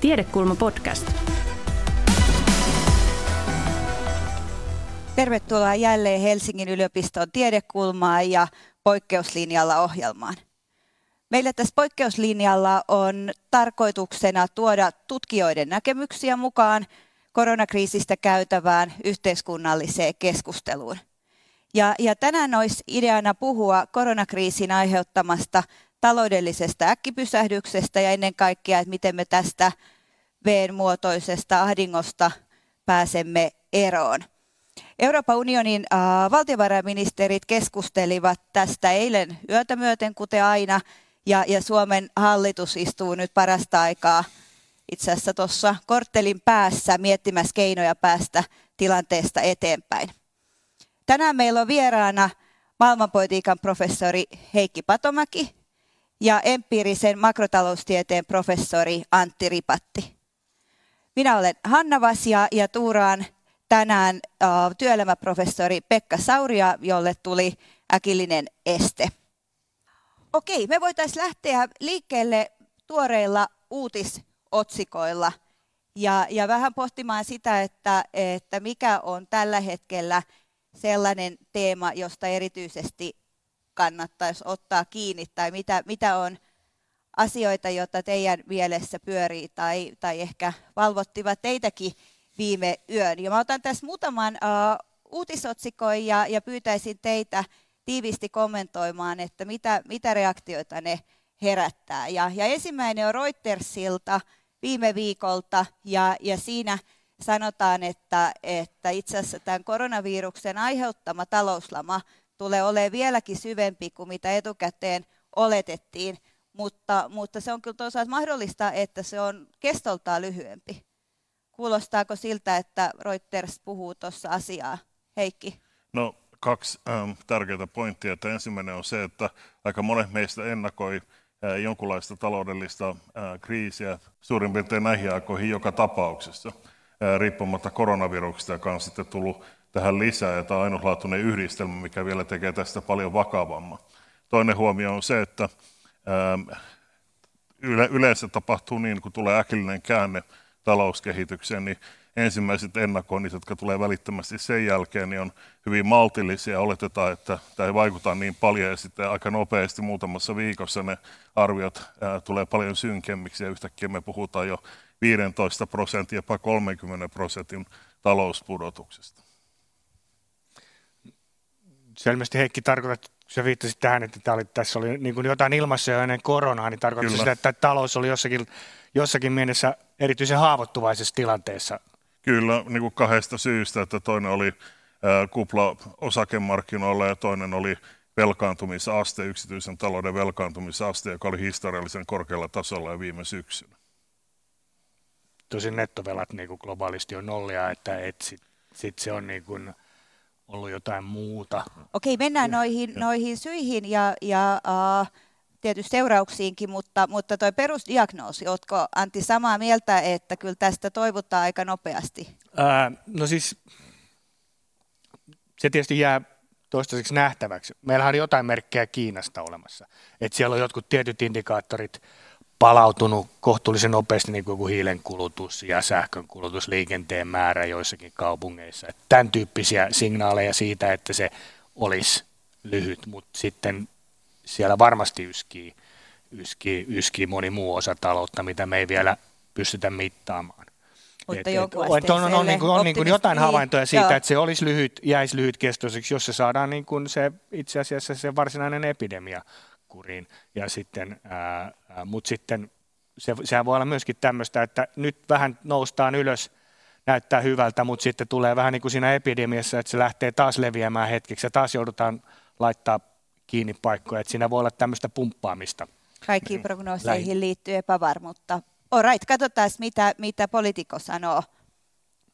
Tiedekulma podcast. Tervetuloa jälleen Helsingin yliopiston tiedekulmaan ja poikkeuslinjalla ohjelmaan. Meillä tässä poikkeuslinjalla on tarkoituksena tuoda tutkijoiden näkemyksiä mukaan koronakriisistä käytävään yhteiskunnalliseen keskusteluun. Ja, ja tänään olisi ideana puhua koronakriisin aiheuttamasta taloudellisesta äkkipysähdyksestä ja ennen kaikkea, että miten me tästä V-muotoisesta ahdingosta pääsemme eroon. Euroopan unionin äh, valtiovarainministerit keskustelivat tästä eilen yötä myöten, kuten aina, ja, ja Suomen hallitus istuu nyt parasta aikaa itse asiassa tuossa korttelin päässä miettimässä keinoja päästä tilanteesta eteenpäin. Tänään meillä on vieraana maailmanpolitiikan professori Heikki Patomäki ja empiirisen makrotaloustieteen professori Antti Ripatti. Minä olen Hanna Vasia ja tuuraan tänään työelämäprofessori Pekka Sauria, jolle tuli äkillinen este. Okei, me voitaisiin lähteä liikkeelle tuoreilla uutisotsikoilla ja, ja vähän pohtimaan sitä, että, että mikä on tällä hetkellä sellainen teema, josta erityisesti kannattaisi ottaa kiinni, tai mitä, mitä on asioita, joita teidän mielessä pyörii, tai, tai ehkä valvottivat teitäkin viime yön. Ja mä otan tässä muutaman uh, uutisotsikon ja, ja pyytäisin teitä tiivisti kommentoimaan, että mitä, mitä reaktioita ne herättää. Ja, ja ensimmäinen on Reutersilta viime viikolta, ja, ja siinä sanotaan, että, että itse asiassa tämän koronaviruksen aiheuttama talouslama tulee olemaan vieläkin syvempi kuin mitä etukäteen oletettiin, mutta, mutta se on kyllä toisaalta mahdollista, että se on kestoltaan lyhyempi. Kuulostaako siltä, että Reuters puhuu tuossa asiaa? Heikki? No kaksi ähm, tärkeää pointtia. Että ensimmäinen on se, että aika monet meistä ennakoi äh, jonkunlaista taloudellista äh, kriisiä suurin piirtein näihin aikoihin joka tapauksessa, äh, riippumatta koronaviruksesta, joka on sitten tullut tähän lisää. Ja tämä on ainutlaatuinen yhdistelmä, mikä vielä tekee tästä paljon vakavamman. Toinen huomio on se, että yle, yleensä tapahtuu niin, kun tulee äkillinen käänne talouskehitykseen, niin ensimmäiset ennakoinnit, jotka tulee välittömästi sen jälkeen, niin on hyvin maltillisia. Oletetaan, että tämä ei vaikuta niin paljon ja sitten aika nopeasti muutamassa viikossa ne arviot ää, tulee paljon synkemmiksi ja yhtäkkiä me puhutaan jo 15 prosentin, jopa 30 prosentin talouspudotuksesta. Selvästi Heikki tarkoitat, sä viittasit tähän, että tämä oli, tässä oli niin kuin jotain ilmassa jo ennen koronaa, niin tarkoittaa sitä, että talous oli jossakin, jossakin mielessä erityisen haavoittuvaisessa tilanteessa Kyllä, niin kuin kahdesta syystä, että toinen oli kupla osakemarkkinoilla ja toinen oli velkaantumisaste, yksityisen talouden velkaantumisaste, joka oli historiallisen korkealla tasolla jo viime syksynä. Tosin nettovelat niin kuin globaalisti on nollia, että et sit, sit se on niin kuin ollut jotain muuta. Okei, mennään noihin, noihin syihin ja, ja uh, tietysti seurauksiinkin, mutta, mutta tuo perusdiagnoosi, oletko Antti samaa mieltä, että kyllä tästä toivottaa aika nopeasti? Ää, no siis se tietysti jää toistaiseksi nähtäväksi. Meillä on jotain merkkejä Kiinasta olemassa. Että siellä on jotkut tietyt indikaattorit palautunut kohtuullisen nopeasti, niin kuin hiilen kulutus ja sähkön kulutus, liikenteen määrä joissakin kaupungeissa. Että tämän tyyppisiä signaaleja siitä, että se olisi lyhyt, mutta sitten siellä varmasti yskii, yskii, yskii moni muu osa taloutta, mitä me ei vielä pystytä mittaamaan. Mutta et, et, on, on, on, niin kuin, on niin kuin jotain havaintoja siitä, Joo. että se olisi lyhyt, jäisi lyhytkestoiseksi, jos se saadaan niin kuin se, itse asiassa se varsinainen epidemia kuriin. Ja sitten, ää, ää, mutta sitten se, sehän voi olla myöskin tämmöistä, että nyt vähän noustaan ylös, näyttää hyvältä, mutta sitten tulee vähän niin kuin siinä epidemiassa, että se lähtee taas leviämään hetkeksi ja taas joudutaan laittaa kiinni paikkoja. Että siinä voi olla tämmöistä pumppaamista. Kaikkiin prognooseihin Lähi. liittyy epävarmuutta. Alright, katsotaan mitä, mitä poliitikko sanoo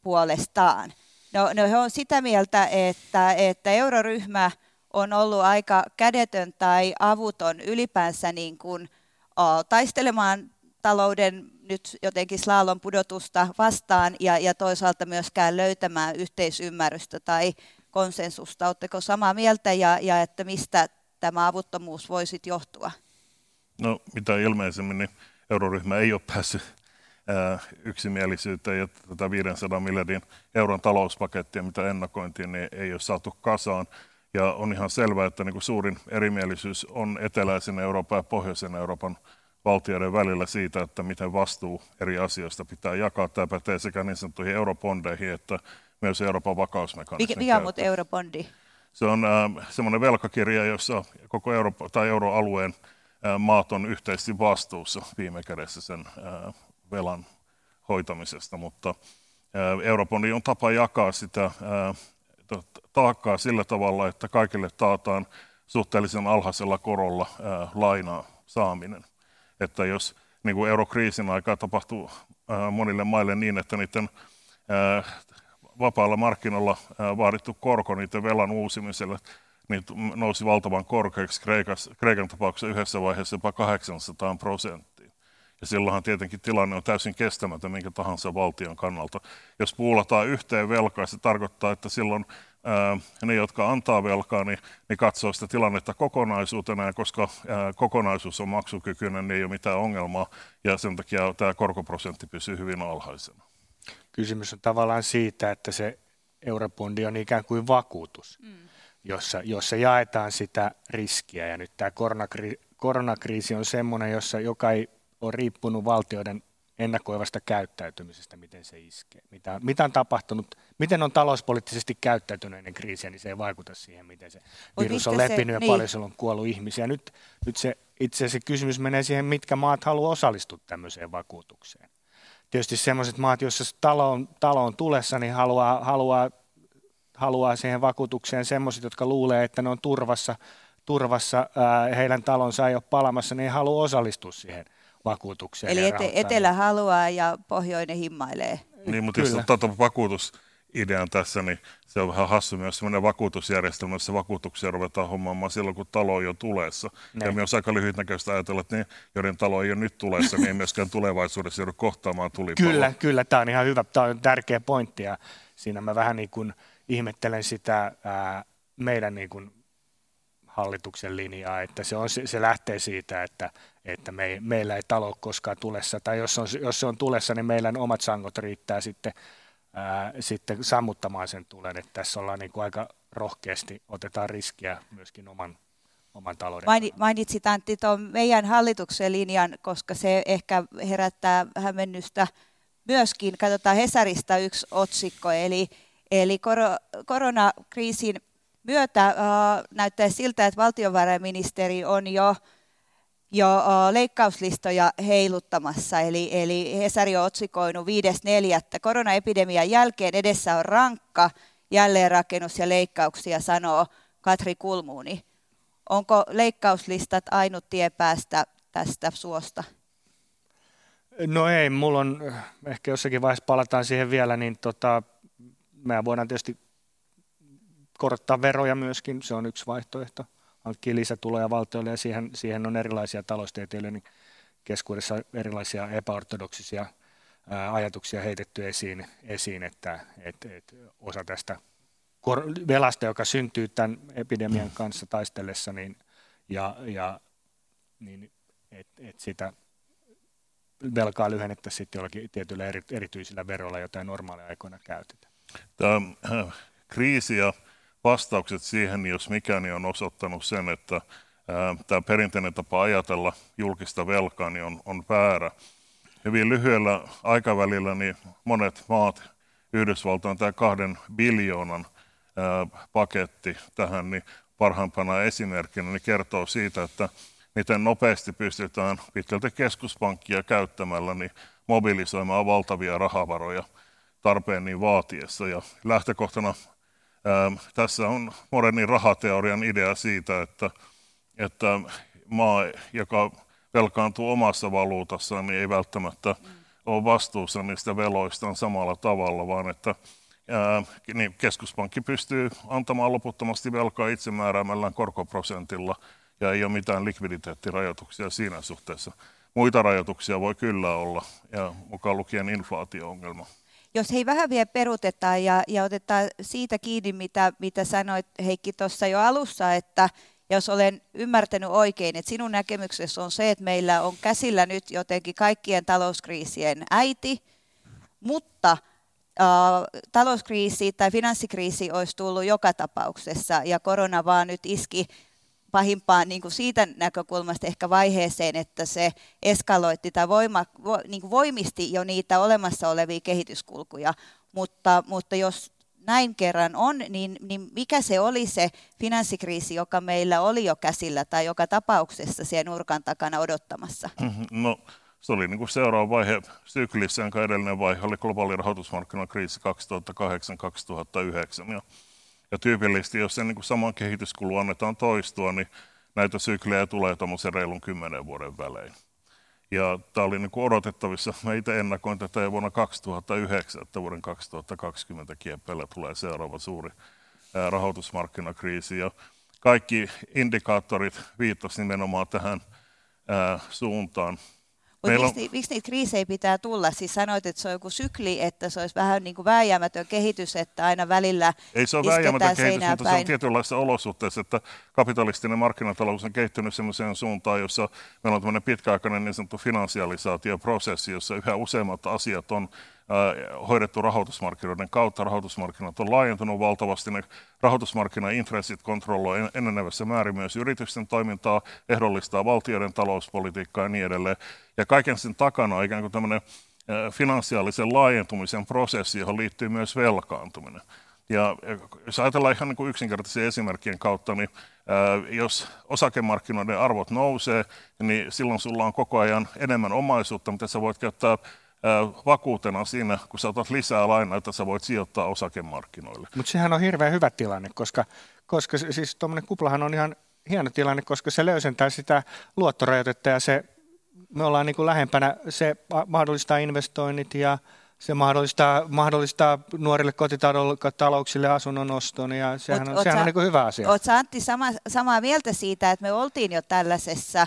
puolestaan. No, no he on sitä mieltä, että, että euroryhmä on ollut aika kädetön tai avuton ylipäänsä niin kuin, o, taistelemaan talouden nyt jotenkin slalom pudotusta vastaan ja, ja toisaalta myöskään löytämään yhteisymmärrystä tai konsensusta. Oletteko samaa mieltä ja, ja että mistä tämä avuttomuus voisi johtua? No mitä ilmeisemmin, niin euroryhmä ei ole päässyt yksimielisyyteen ja tätä 500 miljardin euron talouspakettia, mitä ennakointiin, niin ei ole saatu kasaan. Ja on ihan selvää, että niin kuin suurin erimielisyys on eteläisen Euroopan ja pohjoisen Euroopan valtioiden välillä siitä, että miten vastuu eri asioista pitää jakaa. Tämä pätee sekä niin sanottuihin eurobondeihin että myös Euroopan vakausmekanismin Mikä, mikä on eurobondi? Se on äh, semmoinen velkakirja, jossa koko Eurooppa, tai euroalueen äh, maat on yhteisesti vastuussa viime kädessä sen äh, velan hoitamisesta, mutta äh, eurobondi on tapa jakaa sitä äh, taakkaa sillä tavalla, että kaikille taataan suhteellisen alhaisella korolla lainaa saaminen. Että jos niin kuin eurokriisin aikaa tapahtuu monille maille niin, että niiden vapaalla markkinoilla vaadittu korko niiden velan uusimiselle niin nousi valtavan korkeaksi Kreikan tapauksessa yhdessä vaiheessa jopa 800 prosenttia. Ja silloinhan tietenkin tilanne on täysin kestämätön minkä tahansa valtion kannalta. Jos puulataan yhteen velkaa, se tarkoittaa, että silloin ää, ne, jotka antaa velkaa, niin, niin katsoo sitä tilannetta kokonaisuutena, ja koska ää, kokonaisuus on maksukykyinen, niin ei ole mitään ongelmaa, ja sen takia tämä korkoprosentti pysyy hyvin alhaisena. Kysymys on tavallaan siitä, että se eurobondi on ikään kuin vakuutus, mm. jossa, jossa jaetaan sitä riskiä. Ja nyt tämä koronakri, koronakriisi on sellainen, jossa joka ei ole riippunut valtioiden ennakoivasta käyttäytymisestä, miten se iskee. Mitä, mitä on tapahtunut, miten on talouspoliittisesti käyttäytynyt ennen kriisiä, niin se ei vaikuta siihen, miten se virus on lepinyt se, ja niin. paljon siellä on kuollut ihmisiä. Nyt, nyt se, itse asiassa kysymys menee siihen, mitkä maat haluaa osallistua tämmöiseen vakuutukseen tietysti sellaiset maat, joissa talo on, talo on tulessa, niin haluaa, haluaa, haluaa siihen vakuutukseen sellaiset, jotka luulee, että ne on turvassa, turvassa ää, heidän talonsa ei ole palamassa, niin ei halua osallistua siihen vakuutukseen. Eli ete, etelä haluaa ja pohjoinen himmailee. Niin, mutta Kyllä. jos tuota vakuutus idean tässä, niin se on vähän hassu myös sellainen vakuutusjärjestelmä, jossa vakuutuksia ruvetaan hommaamaan silloin, kun talo on jo tulessa. Ne. Ja myös aika lyhytnäköistä ajatella, että ne, joiden talo ei ole nyt tulessa, niin ei myöskään tulevaisuudessa joudu kohtaamaan tulipaloa. Kyllä, kyllä, tämä on ihan hyvä, tämä on tärkeä pointti ja siinä mä vähän niin kuin ihmettelen sitä ää, meidän niin kuin hallituksen linjaa, että se, on, se lähtee siitä, että, että me, meillä ei talo koskaan tulessa, tai jos, on, jos se on tulessa, niin meillä omat sangot riittää sitten ää, sitten sammuttamaan sen tulen. Että tässä ollaan niin kuin aika rohkeasti, otetaan riskiä myöskin oman, oman talouden. Maini, mainitsit Antti tuon meidän hallituksen linjan, koska se ehkä herättää hämmennystä myöskin. Katsotaan Hesarista yksi otsikko, eli, eli kor, koronakriisin myötä äh, näyttää siltä, että valtiovarainministeri on jo jo leikkauslistoja heiluttamassa, eli, eli Hesari on otsikoinut 5.4. Koronaepidemian jälkeen edessä on rankka jälleenrakennus ja leikkauksia, sanoo Katri Kulmuuni. Onko leikkauslistat ainut tie päästä tästä suosta? No ei, mulla on, ehkä jossakin vaiheessa palataan siihen vielä, niin tota, me voidaan tietysti korottaa veroja myöskin, se on yksi vaihtoehto. Hankkii lisätuloja valtiolle ja siihen, siihen on erilaisia taloustieteilijöiden keskuudessa erilaisia epäortodoksisia ajatuksia heitetty esiin, esiin että et, et osa tästä velasta, joka syntyy tämän epidemian kanssa taistellessa, niin, ja, ja niin, et, et sitä velkaa lyhennettäisiin sitten jollakin tietyillä eri, erityisillä veroilla, joita ei normaaleja aikoina käytetä. Tämä äh, kriisi ja vastaukset siihen, jos mikä, niin on osoittanut sen, että tämä perinteinen tapa ajatella julkista velkaa niin on, on väärä. Hyvin lyhyellä aikavälillä niin monet maat, Yhdysvaltain tämä kahden biljoonan paketti tähän, niin parhaimpana esimerkkinä niin kertoo siitä, että miten nopeasti pystytään pitkälti keskuspankkia käyttämällä niin mobilisoimaan valtavia rahavaroja tarpeen niin vaatiessa. Ja lähtökohtana tässä on modernin rahateorian idea siitä, että, että maa, joka velkaantuu omassa valuutassaan, niin ei välttämättä ole vastuussa niistä veloistaan samalla tavalla, vaan että ää, niin keskuspankki pystyy antamaan loputtomasti velkaa itsemääräämällään korkoprosentilla ja ei ole mitään likviditeettirajoituksia siinä suhteessa. Muita rajoituksia voi kyllä olla, ja mukaan lukien inflaatio-ongelma jos hei vähän vielä perutetaan ja, ja otetaan siitä kiinni, mitä, mitä sanoit Heikki tuossa jo alussa, että jos olen ymmärtänyt oikein, että sinun näkemyksessä on se, että meillä on käsillä nyt jotenkin kaikkien talouskriisien äiti, mutta äh, talouskriisi tai finanssikriisi olisi tullut joka tapauksessa ja korona vaan nyt iski pahimpaan niin kuin siitä näkökulmasta ehkä vaiheeseen, että se eskaloitti tai voima, vo, niin kuin voimisti jo niitä olemassa olevia kehityskulkuja. Mutta, mutta jos näin kerran on, niin, niin mikä se oli se finanssikriisi, joka meillä oli jo käsillä tai joka tapauksessa siellä nurkan takana odottamassa? Mm-hmm. No se oli niin kuin seuraava vaihe syklissä, jonka edellinen vaihe oli globaali rahoitusmarkkinakriisi 2008-2009. Ja, ja tyypillisesti, jos sen niin saman kehityskulun annetaan toistua, niin näitä syklejä tulee tuommoisen reilun kymmenen vuoden välein. Ja tämä oli niin kuin odotettavissa. Mä itse ennakoin tätä jo vuonna 2009, että vuoden 2020 kieppeillä tulee seuraava suuri rahoitusmarkkinakriisi. Ja kaikki indikaattorit viittasivat nimenomaan tähän suuntaan. Mutta miksi, on... miksi niitä kriisejä pitää tulla? Siis sanoit, että se on joku sykli, että se olisi vähän niin kuin vääjäämätön kehitys, että aina välillä Ei se ole vääjäämätön kehitys, mutta päin. se on tietynlaisessa olosuhteessa, että kapitalistinen markkinatalous on kehittynyt sellaiseen suuntaan, jossa meillä on tämmöinen pitkäaikainen niin sanottu finansialisaatioprosessi, jossa yhä useammat asiat on hoidettu rahoitusmarkkinoiden kautta. Rahoitusmarkkinat on laajentunut valtavasti. Ne rahoitusmarkkinaintressit kontrolloi enenevässä määrin myös yritysten toimintaa, ehdollistaa valtioiden talouspolitiikkaa ja niin edelleen. Ja kaiken sen takana on ikään kuin tämmöinen finanssiaalisen laajentumisen prosessi, johon liittyy myös velkaantuminen. Ja jos ajatellaan ihan niin kuin yksinkertaisia esimerkkien kautta, niin jos osakemarkkinoiden arvot nousee, niin silloin sulla on koko ajan enemmän omaisuutta, mitä sä voit käyttää vakuutena siinä, kun sä otat lisää lainaa, että sä voit sijoittaa osakemarkkinoille. Mutta sehän on hirveän hyvä tilanne, koska, koska siis tuommoinen kuplahan on ihan hieno tilanne, koska se löysentää sitä luottorajoitetta ja se, me ollaan niin kuin lähempänä, se mahdollistaa investoinnit ja se mahdollistaa, mahdollistaa nuorille kotitalouksille asunnon oston ja sehän, on, sehän sä, on niin hyvä asia. Oletko Antti sama, samaa mieltä siitä, että me oltiin jo tällaisessa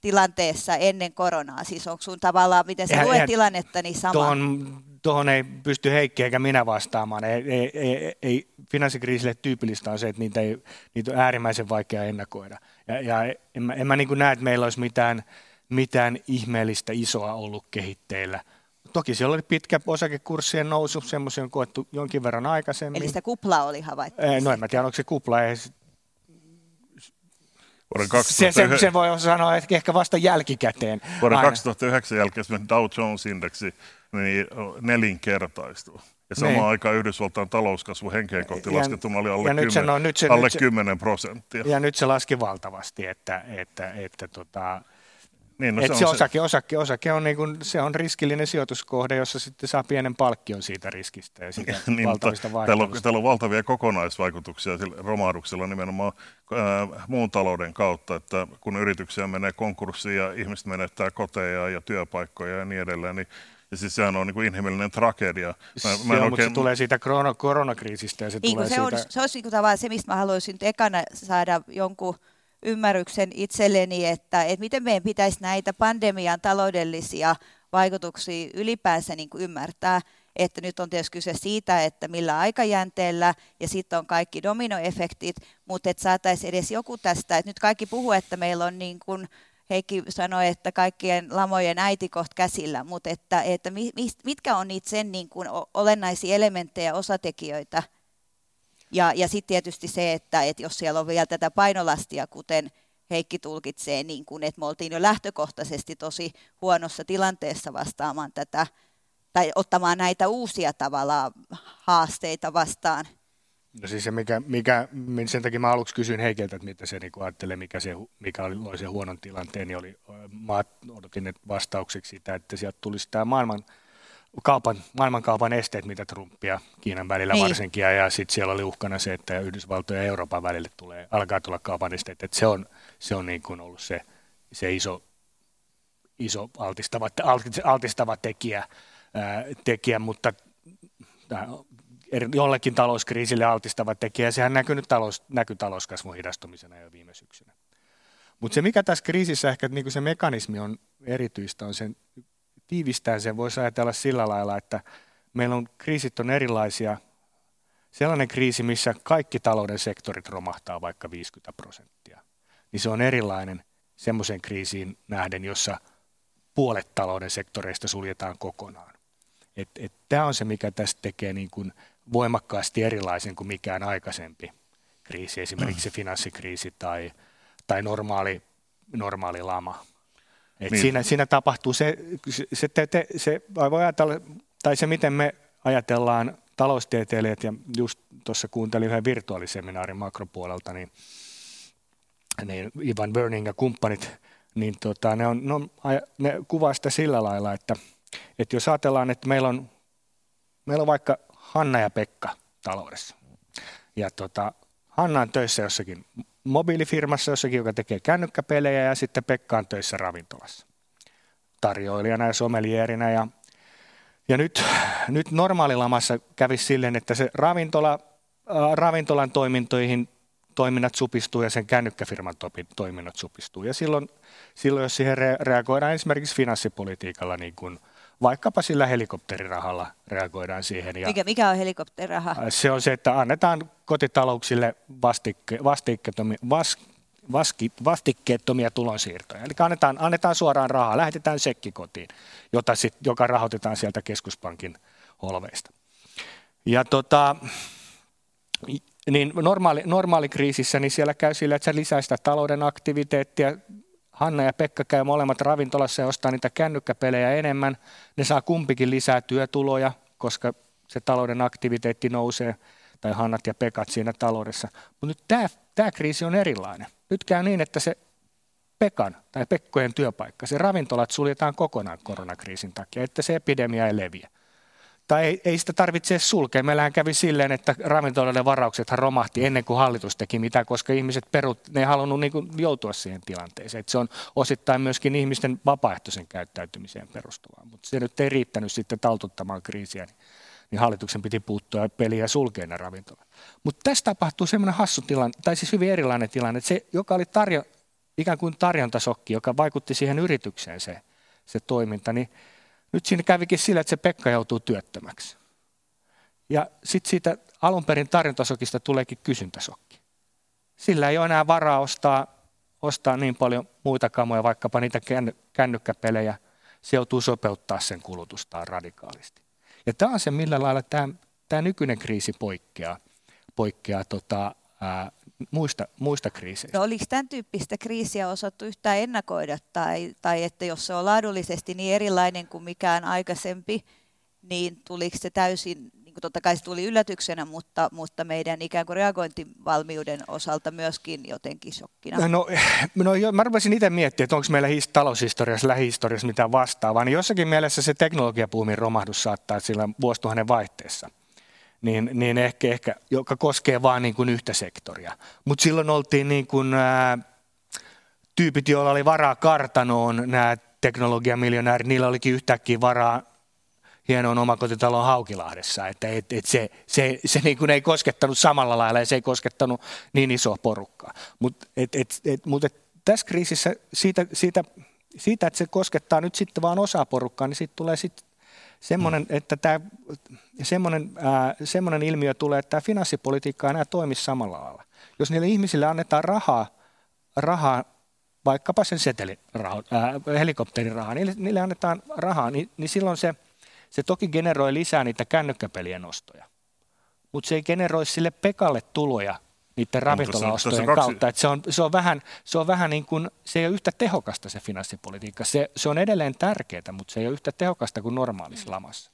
tilanteessa ennen koronaa? Siis onko sun tavallaan, miten sä luet tilannetta, niin sama? Tuohon, tuohon ei pysty Heikki eikä minä vastaamaan. Ei, ei, ei, ei, finanssikriisille tyypillistä on se, että niitä, ei, niitä on äärimmäisen vaikea ennakoida. Ja, ja en mä, en mä niin näe, että meillä olisi mitään, mitään ihmeellistä isoa ollut kehitteillä. Toki siellä oli pitkä osakekurssien nousu, semmoisia on koettu jonkin verran aikaisemmin. Eli sitä kuplaa oli havaittu. No en mä tiedä, onko se kupla, ei Vuoden 2009... se, se, se voi sanoa että ehkä vasta jälkikäteen. Vuoden aina. 2009 jälkeen Dow Jones-indeksi niin nelinkertaistuu. Ja samaan niin. aikaan Yhdysvaltain talouskasvu henkeen kohti laskettuna oli alle, 10, se, no, nyt se, alle nyt se, 10 prosenttia. Ja nyt se laski valtavasti, että, että, että tota, niin, no se, se, osake, osake, osake on, niin kuin, se on riskillinen sijoituskohde, jossa sitten saa pienen palkkion siitä riskistä ja siitä niin, valtavista täällä on, täällä on valtavia kokonaisvaikutuksia sillä romahduksella nimenomaan äh, muun talouden kautta, että kun yrityksiä menee konkurssiin ja ihmiset menettää koteja ja työpaikkoja ja niin edelleen, niin ja siis sehän on niin kuin inhimillinen tragedia. Mä, mä Joo, oikein... mutta se tulee siitä korona, koronakriisistä ja se niin, tulee se siitä... On, se olisi niin tavallaan se, mistä mä haluaisin ekana saada jonkun ymmärryksen itselleni, että, että miten meidän pitäisi näitä pandemian taloudellisia vaikutuksia ylipäänsä niin kuin ymmärtää, että nyt on tietysti kyse siitä, että millä aikajänteellä ja sitten on kaikki dominoefektit, mutta että saataisiin edes joku tästä, että nyt kaikki puhuu, että meillä on niin kuin Heikki sanoi, että kaikkien lamojen äitikoht käsillä, mutta että, että mitkä on niitä sen niin kuin olennaisia elementtejä, osatekijöitä, ja, ja sitten tietysti se, että, että jos siellä on vielä tätä painolastia, kuten Heikki tulkitsee, niin kun, että me oltiin jo lähtökohtaisesti tosi huonossa tilanteessa vastaamaan tätä, tai ottamaan näitä uusia tavalla haasteita vastaan. No siis se, mikä, mikä, sen takia mä aluksi kysyin Heikiltä, että mitä se niin ajattelee, mikä, se, mikä oli, oli se huonon tilanteen, niin oli, mä odotin että vastaukseksi sitä, että sieltä tulisi tämä maailman kaupan, maailmankaupan esteet, mitä Trumpia Kiinan välillä niin. varsinkin, ja, sitten siellä oli uhkana se, että Yhdysvaltojen ja Euroopan välille tulee, alkaa tulla kaupan esteet, että se on, se on niin kuin ollut se, se iso, iso altistava, altistava tekijä, ää, tekijä mutta jollekin talouskriisille altistava tekijä, sehän näkyy nyt talous, näkyy talouskasvun hidastumisena jo viime syksynä. Mutta se, mikä tässä kriisissä ehkä niin se mekanismi on erityistä, on sen tiivistää sen voisi ajatella sillä lailla, että meillä on kriisit on erilaisia. Sellainen kriisi, missä kaikki talouden sektorit romahtaa vaikka 50 prosenttia. niin se on erilainen semmoisen kriisiin nähden, jossa puolet talouden sektoreista suljetaan kokonaan. Tämä on se, mikä tästä tekee niin kuin voimakkaasti erilaisen kuin mikään aikaisempi kriisi, esimerkiksi finanssikriisi tai, tai normaali, normaali lama. Et niin. siinä, siinä tapahtuu se, se, te, te, se voi ajatella, tai se miten me ajatellaan taloustieteilijät, ja just tuossa kuuntelin yhden virtuaaliseminaarin makropuolelta, niin, niin Ivan Burning ja kumppanit, niin tota, ne, on, no, ne kuvaa sitä sillä lailla, että, että jos ajatellaan, että meillä on, meillä on vaikka Hanna ja Pekka taloudessa, ja tota, Hanna on töissä jossakin mobiilifirmassa jossakin, joka tekee kännykkäpelejä ja sitten Pekka on töissä ravintolassa tarjoilijana ja somelierinä. Ja, ja nyt, nyt normaalilamassa kävisi silleen, että se ravintola, äh, ravintolan toimintoihin toiminnat supistuu ja sen kännykkäfirman toiminnot supistuu. Ja silloin, silloin jos siihen reagoidaan esimerkiksi finanssipolitiikalla, niin kuin vaikkapa sillä helikopterirahalla reagoidaan siihen. Ja mikä, mikä on helikopteriraha? Se on se, että annetaan kotitalouksille vastikke, vastikkeettomia, vas, vaski, vastikkeettomia tulonsiirtoja. Eli annetaan, annetaan suoraan rahaa, lähetetään sekki kotiin, jota sit, joka rahoitetaan sieltä keskuspankin holveista. Ja tota, niin normaali, normaalikriisissä niin siellä käy sillä, että se lisää sitä talouden aktiviteettia, Hanna ja Pekka käy molemmat ravintolassa ja ostaa niitä kännykkäpelejä enemmän. Ne saa kumpikin lisää työtuloja, koska se talouden aktiviteetti nousee, tai Hannat ja Pekat siinä taloudessa. Mutta nyt tämä, kriisi on erilainen. Nyt käy niin, että se Pekan tai Pekkojen työpaikka, se ravintolat suljetaan kokonaan koronakriisin takia, että se epidemia ei leviä tai ei, ei sitä tarvitse sulkea. Meillähän kävi silleen, että ravintoloiden varauksethan romahti ennen kuin hallitus teki mitään, koska ihmiset perut, ne ei halunnut niin kuin joutua siihen tilanteeseen. Että se on osittain myöskin ihmisten vapaaehtoisen käyttäytymiseen perustuvaa, mutta se nyt ei riittänyt sitten taltuttamaan kriisiä, niin, niin hallituksen piti puuttua peliä ja sulkea ne ravintolat. Mutta tässä tapahtuu semmoinen hassu tilanne, tai siis hyvin erilainen tilanne, että se, joka oli tarjo, ikään kuin tarjontasokki, joka vaikutti siihen yritykseen se, se toiminta, niin nyt siinä kävikin sillä, että se Pekka joutuu työttömäksi. Ja sitten siitä alun perin tarjontasokista tuleekin kysyntäsokki. Sillä ei ole enää varaa ostaa, ostaa niin paljon muita kamoja, vaikkapa niitä kännykkäpelejä. Se joutuu sopeuttaa sen kulutustaan radikaalisti. Ja tämä on se, millä lailla tämä, tämä nykyinen kriisi poikkeaa, poikkeaa tota, ää, muista, muista kriiseistä. No, oliko tämän tyyppistä kriisiä osattu yhtään ennakoida, tai, tai että jos se on laadullisesti niin erilainen kuin mikään aikaisempi, niin tuliko se täysin, niin kuin totta kai se tuli yllätyksenä, mutta, mutta meidän ikään kuin reagointivalmiuden osalta myöskin jotenkin shokkina? No, no jo, mä rupesin itse miettimään, että onko meillä his, taloushistoriassa, lähihistoriassa mitään vastaavaa, niin jossakin mielessä se teknologiapuumin romahdus saattaa sillä vuosituhannen vaihteessa niin, niin ehkä, ehkä, joka koskee vain niin kuin yhtä sektoria. Mutta silloin oltiin niin kuin, ää, tyypit, joilla oli varaa kartanoon, nämä teknologiamiljonäärit, niillä olikin yhtäkkiä varaa hienoon omakotitalon Haukilahdessa, että et, et se, se, se niin kuin ei koskettanut samalla lailla ja se ei koskettanut niin isoa porukkaa. Mutta et, et, et, mut et tässä kriisissä siitä, siitä, siitä, että se koskettaa nyt sitten vain osaa porukkaa, niin siitä tulee sitten semmoinen, että tämä, semmoinen, ää, semmoinen ilmiö tulee, että tämä finanssipolitiikka ei enää toimi samalla lailla. Jos niille ihmisille annetaan rahaa, rahaa vaikkapa sen setelirahaa, helikopterirahaa, niille, niille annetaan rahaa, niin, niin silloin se, se toki generoi lisää niitä kännykkäpelien ostoja. Mutta se ei generoi sille Pekalle tuloja niiden ravintolaostojen kaksi... kautta. Että se, on, se, on vähän, se on vähän niin kuin, se ei ole yhtä tehokasta se finanssipolitiikka. Se, se on edelleen tärkeää, mutta se ei ole yhtä tehokasta kuin normaalissa lamassa.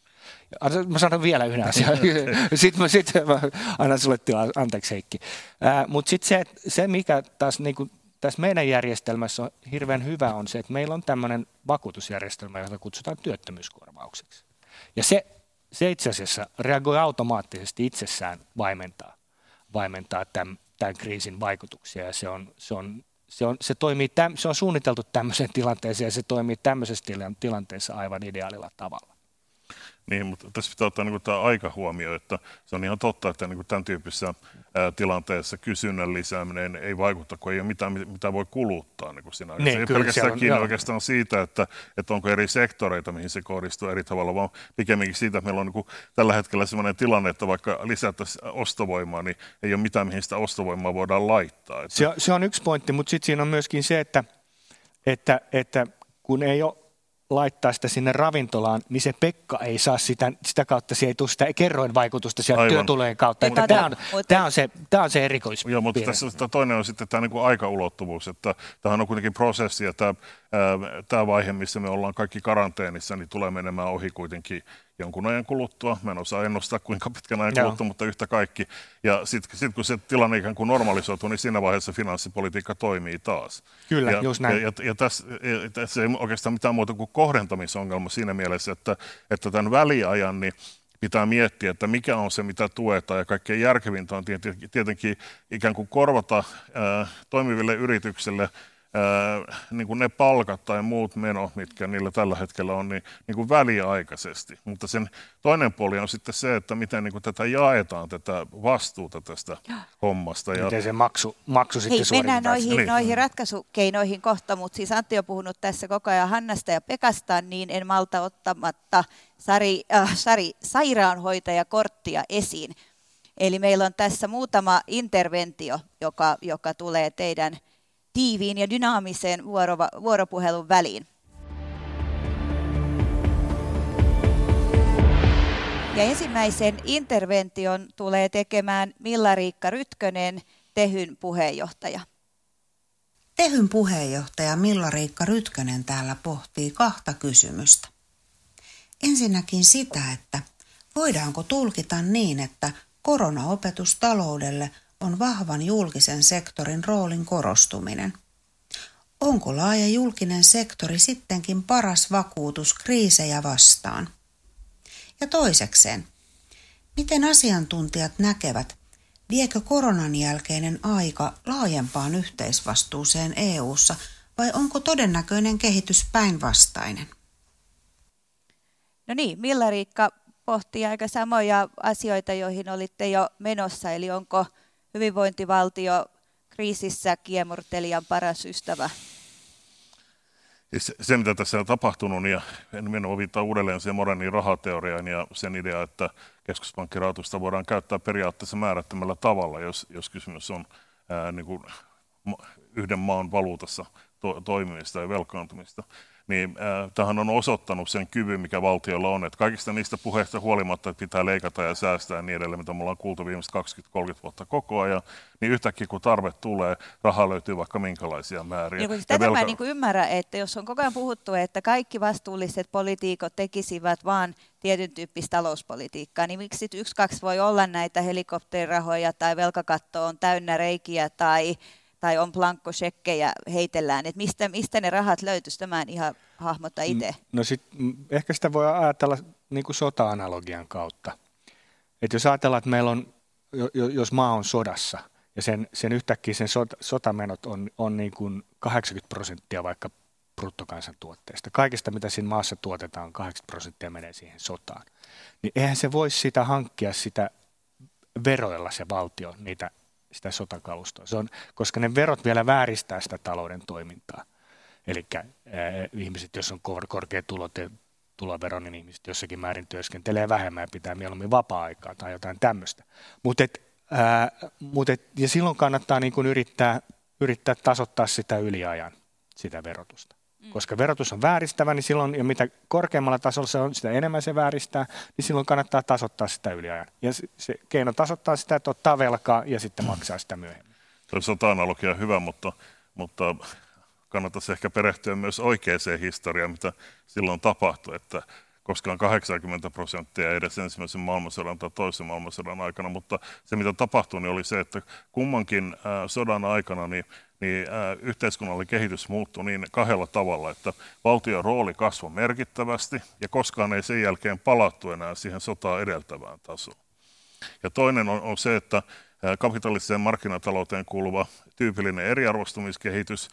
Mä sanon vielä yhden asian. sitten mä, sit mä annan sulle tilaa, anteeksi Heikki. Mutta sitten se, se, mikä taas niin kuin tässä meidän järjestelmässä on hirveän hyvä, on se, että meillä on tämmöinen vakuutusjärjestelmä, jota kutsutaan työttömyyskorvaukseksi. Ja se, se itse asiassa reagoi automaattisesti itsessään vaimentaa vaimentaa tämän, tämän kriisin vaikutuksia. Se, on, se, on, se, on, se, toimii se on suunniteltu tämmöiseen tilanteeseen ja se toimii tämmöisessä tilanteessa aivan ideaalilla tavalla. Niin, mutta tässä pitää ottaa niin tämä aika huomioon, että se on ihan totta, että niin tämän tyyppisessä ää, tilanteessa kysynnän lisääminen ei vaikuta, kun ei ole mitään, mitä voi kuluttaa niin kuin siinä niin, Ei pelkästään on, kiinni joo. oikeastaan siitä, että, että onko eri sektoreita, mihin se kohdistuu eri tavalla, vaan pikemminkin siitä, että meillä on niin kuin tällä hetkellä sellainen tilanne, että vaikka lisättäisiin ostovoimaa, niin ei ole mitään, mihin sitä ostovoimaa voidaan laittaa. Että... Se, se on yksi pointti, mutta sitten siinä on myöskin se, että, että, että kun ei ole laittaa sitä sinne ravintolaan, niin se Pekka ei saa sitä, sitä kautta, se ei tule sitä kerroinvaikutusta sieltä Aivan. työtulojen kautta. Että tämä, on, tämä, on se, tämä on se erikois. Joo, mutta tässä toinen on sitten tämä niin kuin aikaulottuvuus, että tämähän on kuitenkin prosessi, ja tämä, tämä vaihe, missä me ollaan kaikki karanteenissa, niin tulee menemään ohi kuitenkin jonkun ajan kuluttua. Mä en osaa ennustaa, kuinka pitkän ajan Joo. kuluttua, mutta yhtä kaikki. Ja sitten sit, kun se tilanne ikään kuin normalisoituu, niin siinä vaiheessa finanssipolitiikka toimii taas. Kyllä, ja, just näin. Ja, ja, ja tässä, ja tässä ei oikeastaan mitään muuta kuin kohdentamisongelma siinä mielessä, että, että tämän väliajan niin pitää miettiä, että mikä on se, mitä tuetaan. Ja kaikkein järkevintä on tietenkin ikään kuin korvata ää, toimiville yrityksille – niin kuin ne palkat tai muut menot, mitkä niillä tällä hetkellä on, niin, niin kuin väliaikaisesti. Mutta sen toinen puoli on sitten se, että miten niin kuin tätä jaetaan, tätä vastuuta tästä hommasta. Ja... Miten se maksu, maksu sitten Hei, mennään noihin, niin. noihin ratkaisukeinoihin kohta, mutta siis Antti on puhunut tässä koko ajan Hannasta ja Pekasta, niin en malta ottamatta Sari, äh, Sari sairaanhoitajakorttia esiin. Eli meillä on tässä muutama interventio, joka, joka tulee teidän tiiviin ja dynaamiseen vuoropuhelun väliin. Ja ensimmäisen intervention tulee tekemään Milla-Riikka Rytkönen, Tehyn puheenjohtaja. Tehyn puheenjohtaja Milla-Riikka Rytkönen täällä pohtii kahta kysymystä. Ensinnäkin sitä, että voidaanko tulkita niin, että koronaopetus taloudelle – on vahvan julkisen sektorin roolin korostuminen. Onko laaja julkinen sektori sittenkin paras vakuutus kriisejä vastaan? Ja toisekseen, miten asiantuntijat näkevät, viekö koronan jälkeinen aika laajempaan yhteisvastuuseen EU:ssa vai onko todennäköinen kehitys päinvastainen? No niin, Milla Riikka pohtii aika samoja asioita, joihin olitte jo menossa, eli onko hyvinvointivaltio kriisissä kiemurtelijan paras ystävä? Se, mitä tässä on tapahtunut, niin en mennä viittaa uudelleen siihen moderniin rahateoriaan ja sen idea, että keskuspankkirahoitusta voidaan käyttää periaatteessa määrättömällä tavalla, jos, jos kysymys on ää, niin kuin yhden maan valuutassa to, toimimista ja velkaantumista niin äh, tähän on osoittanut sen kyvyn, mikä valtiolla on. Että kaikista niistä puheista huolimatta, että pitää leikata ja säästää ja niin edelleen, mitä me ollaan kuultu viimeiset 20-30 vuotta koko ajan, niin yhtäkkiä kun tarve tulee, rahaa löytyy vaikka minkälaisia määriä. Ja, tätä velka... mä niin ymmärrän, että jos on koko ajan puhuttu, että kaikki vastuulliset poliitikot tekisivät vain tietyn tyyppistä talouspolitiikkaa, niin miksi yksi, kaksi voi olla näitä helikopterirahoja tai velkakatto on täynnä reikiä tai tai on blankkosekkejä heitellään, että mistä, mistä ne rahat löytyisi, tämä en ihan hahmota itse. No sit, ehkä sitä voi ajatella niin kuin sota-analogian kautta. Et jos ajatellaan, että meillä on, jos maa on sodassa ja sen, sen yhtäkkiä sen sot, sotamenot on, on niin kuin 80 prosenttia vaikka bruttokansantuotteesta. Kaikista, mitä siinä maassa tuotetaan, 80 prosenttia menee siihen sotaan. Niin eihän se voisi sitä hankkia sitä veroilla se valtio, niitä sitä sotakalustoa. Se on, koska ne verot vielä vääristää sitä talouden toimintaa. Eli ihmiset, jos on kor- korkea tulo, tulovero, niin ihmiset jossakin määrin työskentelee vähemmän ja pitää mieluummin vapaa-aikaa tai jotain tämmöistä. Mut et, ää, mut et, ja silloin kannattaa niin kun yrittää, yrittää tasoittaa sitä yliajan, sitä verotusta. Mm. Koska verotus on vääristävä, niin silloin, ja mitä korkeammalla tasolla se on, sitä enemmän se vääristää, niin silloin kannattaa tasoittaa sitä yliajan. Ja se, se keino tasoittaa sitä, että ottaa velkaa ja sitten maksaa sitä myöhemmin. Se on sota-analogia hyvä, mutta, mutta kannattaisi ehkä perehtyä myös oikeaan historiaan, mitä silloin tapahtui, että koskaan 80 prosenttia edes ensimmäisen maailmansodan tai toisen maailmansodan aikana, mutta se mitä tapahtui niin oli se, että kummankin sodan aikana niin niin yhteiskunnallinen kehitys muuttui niin kahdella tavalla, että valtion rooli kasvoi merkittävästi ja koskaan ei sen jälkeen palattu enää siihen sotaa edeltävään tasoon. Ja toinen on, on se, että kapitalistiseen markkinatalouteen kuuluva tyypillinen eriarvostumiskehitys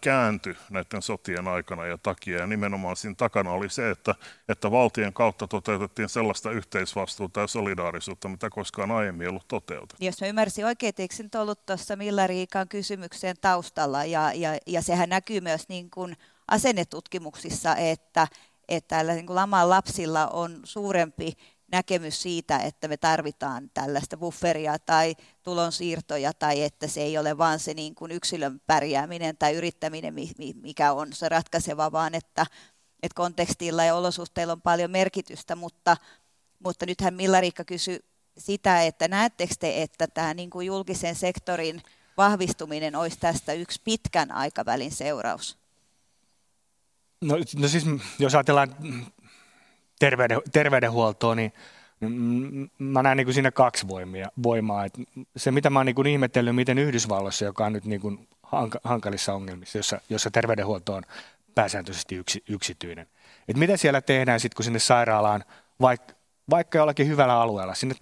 kääntyi näiden sotien aikana ja takia. Ja nimenomaan siinä takana oli se, että, että valtion kautta toteutettiin sellaista yhteisvastuuta ja solidaarisuutta, mitä koskaan aiemmin ei ollut toteutettu. Jos mä ymmärsin oikein, eikö nyt ollut tuossa Milla Riikan kysymykseen taustalla, ja, ja, ja sehän näkyy myös niin kuin asennetutkimuksissa, että, että niin kuin laman lapsilla on suurempi näkemys siitä, että me tarvitaan tällaista bufferia tai tulonsiirtoja tai että se ei ole vain se niin kuin yksilön pärjääminen tai yrittäminen, mikä on se ratkaiseva, vaan että, että kontekstilla ja olosuhteilla on paljon merkitystä, mutta, mutta nythän Milla-Riikka kysyi sitä, että näettekö te, että tämä niin kuin julkisen sektorin vahvistuminen olisi tästä yksi pitkän aikavälin seuraus? No, no siis jos ajatellaan terveyden, terveydenhuoltoon, niin mä näen niin siinä kaksi voimia, voimaa. Et se, mitä mä oon niin ihmetellyt, miten Yhdysvalloissa, joka on nyt niin kuin hankalissa ongelmissa, jossa, jossa terveydenhuolto on pääsääntöisesti yksi, yksityinen. Et mitä siellä tehdään sitten, kun sinne sairaalaan, vaikka, vaikka jollakin hyvällä alueella, sinne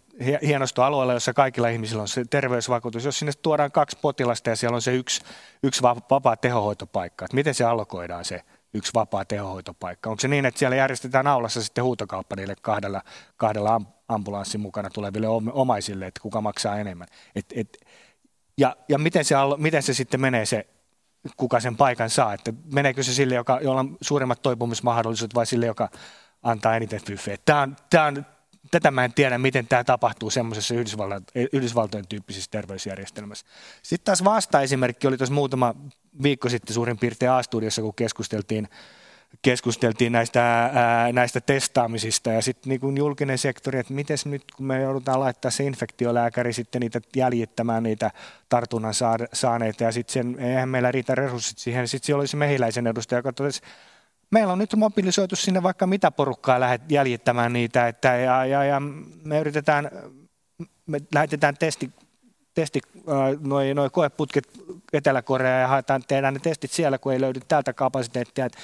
hienosta alueella, jossa kaikilla ihmisillä on se terveysvakuutus, jos sinne tuodaan kaksi potilasta ja siellä on se yksi, yksi vapaa tehohoitopaikka, että miten se allokoidaan se yksi vapaa tehohoitopaikka. Onko se niin, että siellä järjestetään aulassa sitten huutokauppa niille kahdella, kahdella ambulanssin mukana tuleville omaisille, että kuka maksaa enemmän? Et, et, ja ja miten, se, miten se sitten menee se, kuka sen paikan saa? Että meneekö se sille, joka, jolla on suuremmat toipumismahdollisuudet vai sille, joka antaa eniten fyffeet? Tämä on, tämä on tätä mä en tiedä, miten tämä tapahtuu semmoisessa Yhdysvaltojen tyyppisessä terveysjärjestelmässä. Sitten taas vasta-esimerkki oli tuossa muutama viikko sitten suurin piirtein A-studiossa, kun keskusteltiin, keskusteltiin näistä, ää, näistä testaamisista. Ja sitten niin julkinen sektori, että miten nyt kun me joudutaan laittaa se infektiolääkäri sitten niitä jäljittämään niitä tartunnan saaneita. Ja sitten eihän meillä riitä resurssit siihen, sitten siellä olisi mehiläisen edustaja, joka totesi, meillä on nyt mobilisoitu sinne vaikka mitä porukkaa lähdet jäljittämään niitä, että ja, ja, ja me yritetään, me lähetetään testi, testi noin noi koeputket Etelä-Koreaan ja haetaan, tehdään ne testit siellä, kun ei löydy täältä kapasiteettia. Et,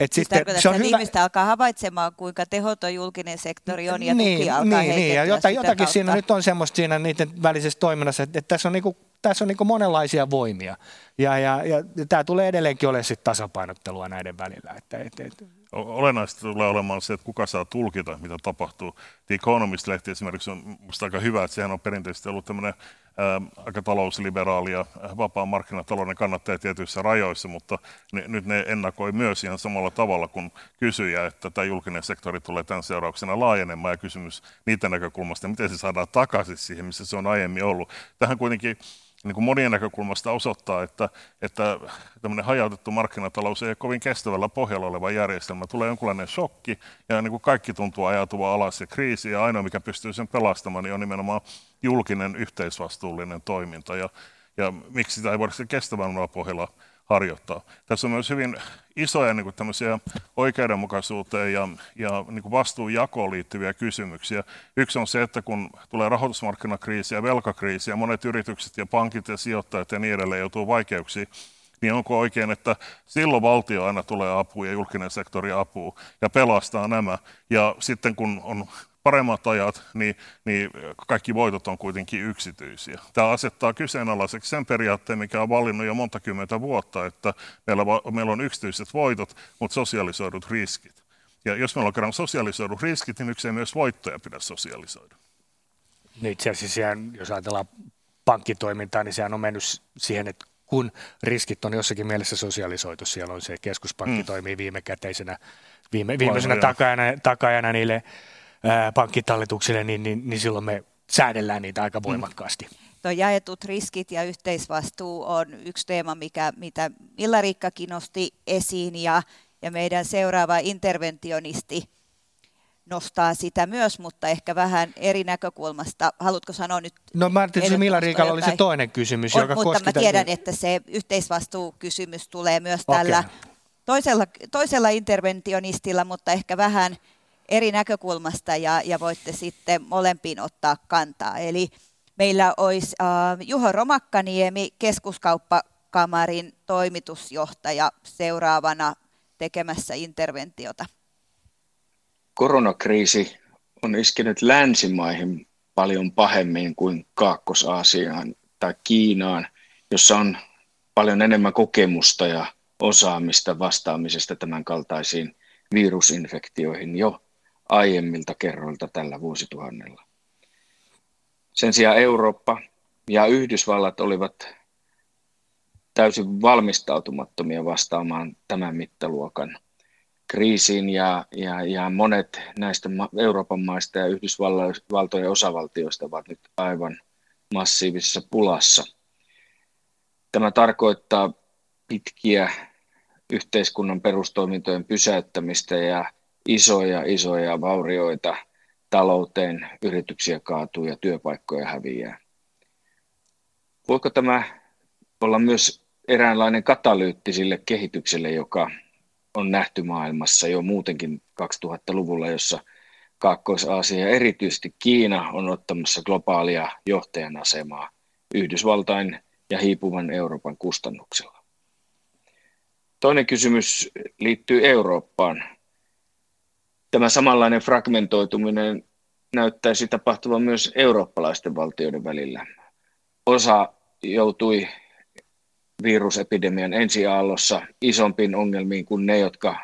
et siis sitten, se on hyvä... ihmistä alkaa havaitsemaan, kuinka tehoton julkinen sektori on ja niin, tuki alkaa niin, niin, ja jotakin kautta. siinä nyt on semmoista siinä niiden välisessä toiminnassa, että, että tässä on, niinku, tässä on niinku monenlaisia voimia. Ja, ja, ja, ja tämä tulee edelleenkin olemaan sit tasapainottelua näiden välillä. Että, et, et. Olennaista tulee olemaan se, että kuka saa tulkita, mitä tapahtuu. The Economist-lehti esimerkiksi on minusta aika hyvä, että sehän on perinteisesti ollut tämmöinen aika talousliberaali ja vapaa markkinatalouden kannattaja tietyissä rajoissa, mutta ne, nyt ne ennakoi myös ihan samalla tavalla kuin kysyjä, että tämä julkinen sektori tulee tämän seurauksena laajenemaan ja kysymys niiden näkökulmasta, miten se saadaan takaisin siihen, missä se on aiemmin ollut. Tähän kuitenkin niin kuin monien näkökulmasta osoittaa, että, että tämmöinen hajautettu markkinatalous ei ole kovin kestävällä pohjalla oleva järjestelmä. Tulee jonkunlainen shokki ja niin kuin kaikki tuntuu ajautuva alas ja kriisi ja ainoa mikä pystyy sen pelastamaan niin on nimenomaan julkinen yhteisvastuullinen toiminta. Ja, ja miksi sitä ei voida kestävällä pohjalla harjoittaa. Tässä on myös hyvin isoja niin kuin tämmöisiä oikeudenmukaisuuteen ja, ja niin kuin vastuunjakoon liittyviä kysymyksiä. Yksi on se, että kun tulee rahoitusmarkkinakriisi ja velkakriisi ja monet yritykset ja pankit ja sijoittajat ja niin edelleen joutuu vaikeuksiin, niin onko oikein, että silloin valtio aina tulee apuun ja julkinen sektori apuu ja pelastaa nämä. Ja sitten kun on paremmat ajat, niin, niin kaikki voitot on kuitenkin yksityisiä. Tämä asettaa kyseenalaiseksi sen periaatteen, mikä on valinnut jo monta kymmentä vuotta, että meillä, meillä on yksityiset voitot, mutta sosialisoidut riskit. Ja jos meillä on kerran sosialisoidut riskit, niin miksei myös voittoja pidä sosialisoida. Niin itse asiassa jos ajatellaan pankkitoimintaa, niin sehän on mennyt siihen, että kun riskit on jossakin mielessä sosialisoitu, siellä on se keskuspankki mm. toimii viimekäteisenä, viime, viimeisenä takajana, takajana niille pankkitallituksille, niin, niin, niin silloin me säädellään niitä aika mm. voimakkaasti. Mm. Tuo jaetut riskit ja yhteisvastuu on yksi teema, mikä, mitä Milla-Riikkakin nosti esiin ja, ja meidän seuraava interventionisti nostaa sitä myös, mutta ehkä vähän eri näkökulmasta. Haluatko sanoa nyt? No mä ajattelin, että Milla-Riikalla oli se toinen kysymys, on, joka Mutta koski mä tiedän, tämän... että se yhteisvastuukysymys tulee myös okay. tällä toisella, toisella interventionistilla, mutta ehkä vähän – eri näkökulmasta ja, ja voitte sitten molempiin ottaa kantaa. Eli meillä olisi äh, Juho Romakkaniemi, keskuskauppakamarin toimitusjohtaja seuraavana tekemässä interventiota. Koronakriisi on iskenyt länsimaihin paljon pahemmin kuin Kaakkois-Aasiaan tai Kiinaan, jossa on paljon enemmän kokemusta ja osaamista vastaamisesta tämän kaltaisiin virusinfektioihin jo aiemmilta kerroilta tällä vuosituhannella. Sen sijaan Eurooppa ja Yhdysvallat olivat täysin valmistautumattomia vastaamaan tämän mittaluokan kriisiin ja, ja, ja monet näistä Euroopan maista ja Yhdysvaltojen osavaltioista ovat nyt aivan massiivisessa pulassa. Tämä tarkoittaa pitkiä yhteiskunnan perustoimintojen pysäyttämistä ja isoja, isoja vaurioita talouteen, yrityksiä kaatuu ja työpaikkoja häviää. Voiko tämä olla myös eräänlainen katalyytti sille kehitykselle, joka on nähty maailmassa jo muutenkin 2000-luvulla, jossa Kaakkois-Aasia ja erityisesti Kiina on ottamassa globaalia johtajan asemaa Yhdysvaltain ja hiipuvan Euroopan kustannuksella. Toinen kysymys liittyy Eurooppaan. Tämä samanlainen fragmentoituminen näyttäisi tapahtuvan myös eurooppalaisten valtioiden välillä. Osa joutui virusepidemian ensiaallossa isompiin ongelmiin kuin ne, jotka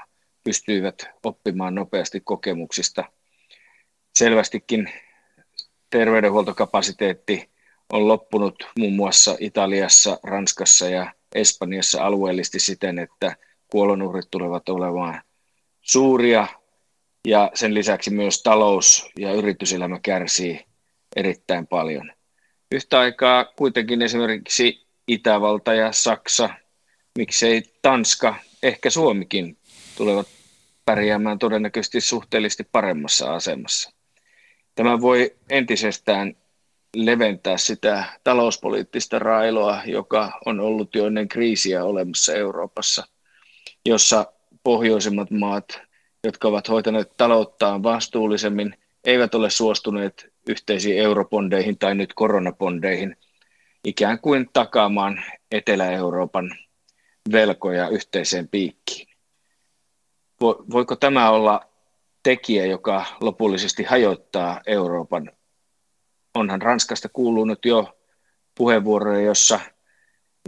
pystyivät oppimaan nopeasti kokemuksista. Selvästikin terveydenhuoltokapasiteetti on loppunut muun muassa Italiassa, Ranskassa ja Espanjassa alueellisesti siten, että kuolonuhrit tulevat olemaan suuria ja sen lisäksi myös talous ja yrityselämä kärsii erittäin paljon. Yhtä aikaa kuitenkin esimerkiksi Itävalta ja Saksa, miksei Tanska, ehkä Suomikin tulevat pärjäämään todennäköisesti suhteellisesti paremmassa asemassa. Tämä voi entisestään leventää sitä talouspoliittista railoa, joka on ollut jo ennen kriisiä olemassa Euroopassa, jossa pohjoisimmat maat, jotka ovat hoitaneet talouttaan vastuullisemmin, eivät ole suostuneet yhteisiin eurobondeihin tai nyt koronabondeihin ikään kuin takaamaan Etelä-Euroopan velkoja yhteiseen piikkiin. Voiko tämä olla tekijä, joka lopullisesti hajottaa Euroopan onhan Ranskasta kuulunut jo puheenvuoroja, jossa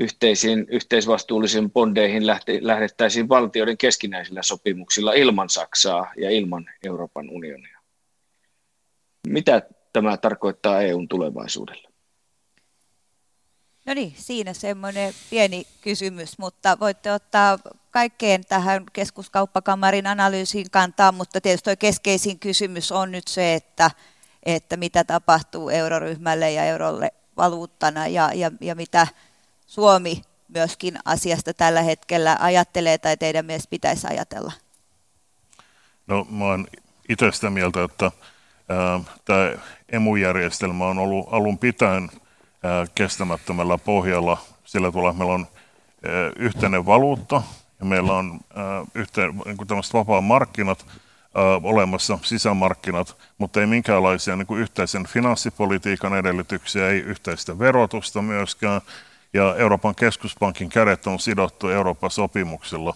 yhteisiin, yhteisvastuullisiin bondeihin lähti, lähdettäisiin valtioiden keskinäisillä sopimuksilla ilman Saksaa ja ilman Euroopan unionia. Mitä tämä tarkoittaa EUn tulevaisuudelle? No niin, siinä semmoinen pieni kysymys, mutta voitte ottaa kaikkeen tähän keskuskauppakamarin analyysiin kantaa, mutta tietysti tuo keskeisin kysymys on nyt se, että että mitä tapahtuu euroryhmälle ja eurolle valuuttana ja, ja, ja mitä Suomi myöskin asiasta tällä hetkellä ajattelee tai teidän mielestä pitäisi ajatella? No mä olen itse sitä mieltä, että tämä emujärjestelmä on ollut alun pitäen ää, kestämättömällä pohjalla. Sillä tuolla meillä on ää, yhteinen valuutta ja meillä on ää, yhteen, niin vapaa markkinat, olemassa sisämarkkinat, mutta ei minkäänlaisia niin yhteisen finanssipolitiikan edellytyksiä, ei yhteistä verotusta myöskään. Ja Euroopan keskuspankin kädet on sidottu Euroopan sopimuksilla.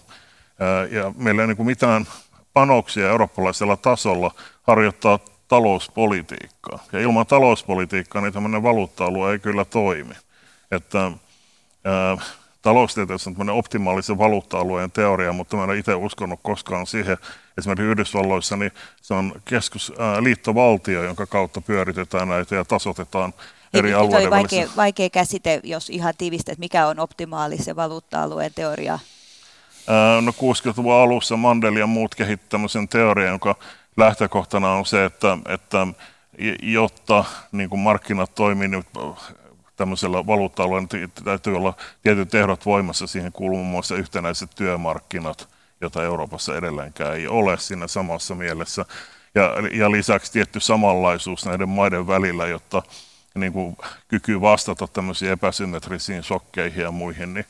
Ja meillä ei niin mitään panoksia eurooppalaisella tasolla harjoittaa talouspolitiikkaa. Ja ilman talouspolitiikkaa niin tämmöinen valuutta-alue ei kyllä toimi. Että, taloustieteessä on optimaalisen valuutta-alueen teoria, mutta mä en itse uskonut koskaan siihen. Esimerkiksi Yhdysvalloissa niin se on keskusliittovaltio, jonka kautta pyöritetään näitä ja tasotetaan eri niin, alueiden vaikea, välissä. vaikea käsite, jos ihan tiivistä, että mikä on optimaalisen valuutta-alueen teoria? No 60-luvun alussa Mandel ja muut kehittävät tämmöisen teorian, jonka lähtökohtana on se, että, että jotta niin kuin markkinat toimii, niin tämmöisellä valuutta-alueella täytyy olla tietyt ehdot voimassa. Siihen kuuluu muun muassa yhtenäiset työmarkkinat, jota Euroopassa edelleenkään ei ole siinä samassa mielessä. Ja, ja lisäksi tietty samanlaisuus näiden maiden välillä, jotta niin kuin kyky vastata tämmöisiin epäsymmetrisiin shokkeihin ja muihin, niin,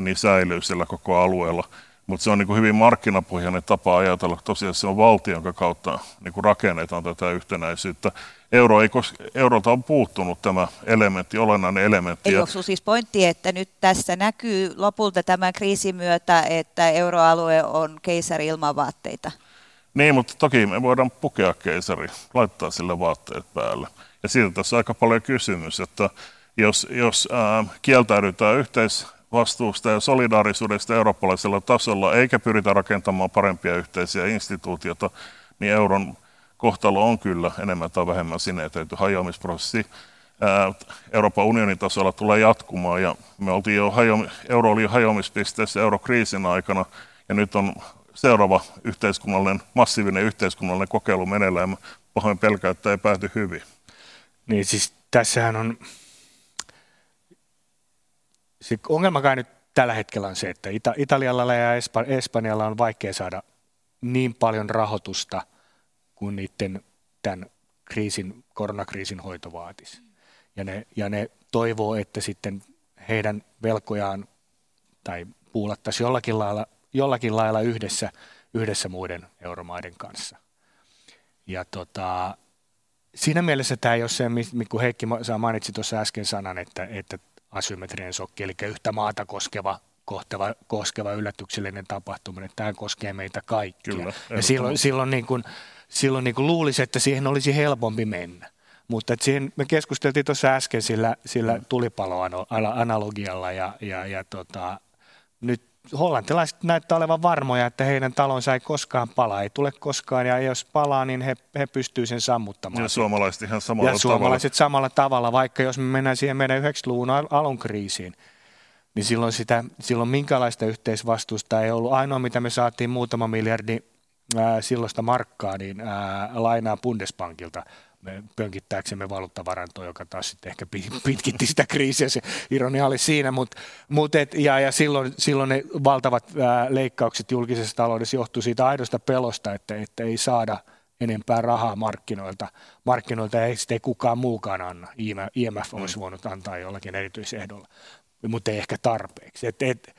niin säilyy sillä koko alueella. Mutta se on niin kuin hyvin markkinapohjainen tapa ajatella. Tosiaan se on valtion, jonka kautta niin kuin rakennetaan tätä yhtenäisyyttä. Euro ei kos- eurolta on puuttunut tämä elementti, olennainen elementti. Eli onko siis pointti, että nyt tässä näkyy lopulta tämän kriisin myötä, että euroalue on keisari ilman vaatteita? Niin, mutta toki me voidaan pukea keisari, laittaa sille vaatteet päälle. Ja siitä tässä on aika paljon kysymys, että jos, jos ää, kieltäydytään yhteis vastuusta ja solidaarisuudesta eurooppalaisella tasolla, eikä pyritä rakentamaan parempia yhteisiä instituutioita, niin euron kohtalo on kyllä enemmän tai vähemmän sinetöity hajoamisprosessi. Euroopan unionin tasolla tulee jatkumaan ja me oltiin jo hajo, euro oli jo hajoamispisteessä eurokriisin aikana ja nyt on seuraava yhteiskunnallinen, massiivinen yhteiskunnallinen kokeilu meneillään. Pahoin pelkää, että ei pääty hyvin. Niin siis tässähän on, se ongelma kai nyt tällä hetkellä on se, että Ita- Italialla ja Espa- Espanjalla on vaikea saada niin paljon rahoitusta kuin niiden tämän kriisin, koronakriisin hoito vaatisi. Ja ne, ja ne toivoo, että sitten heidän velkojaan tai puulattaisiin jollakin lailla, jollakin lailla yhdessä, yhdessä muiden euromaiden kanssa. Ja tota, siinä mielessä tämä ei ole se, kun Heikki mainitsi tuossa äsken sanan, että, että asymmetrinen sokki, eli yhtä maata koskeva kohteva, koskeva yllätyksellinen tapahtuminen. Tämä koskee meitä kaikkia. Kyllä, ja silloin, silloin, niin kuin, silloin niin kuin luulisi, että siihen olisi helpompi mennä. Mutta siihen me keskusteltiin tuossa äsken sillä, sillä mm. tulipaloanalogialla ja, ja, ja tota, nyt hollantilaiset näyttää olevan varmoja, että heidän talonsa ei koskaan pala, ei tule koskaan, ja jos palaa, niin he, he pystyvät sen sammuttamaan. Ja suomalaiset ihan samalla ja suomalaiset tavalla. samalla tavalla, vaikka jos me mennään siihen meidän 90-luvun alun kriisiin, niin silloin, sitä, silloin minkälaista yhteisvastuusta ei ollut. Ainoa, mitä me saatiin muutama miljardi ää, silloista markkaa, niin ää, lainaa Bundesbankilta me pönkittääksemme valuuttavarantoa, joka taas sitten ehkä pitkitti sitä kriisiä, se ironia oli siinä, mutta mut et, ja, ja silloin, silloin ne valtavat ää, leikkaukset julkisessa taloudessa johtuu siitä aidosta pelosta, että, että ei saada enempää rahaa markkinoilta, markkinoilta ja ei sitten kukaan muukaan anna. IMF olisi mm. voinut antaa jollakin erityisehdolla, mutta ei ehkä tarpeeksi. Et, et,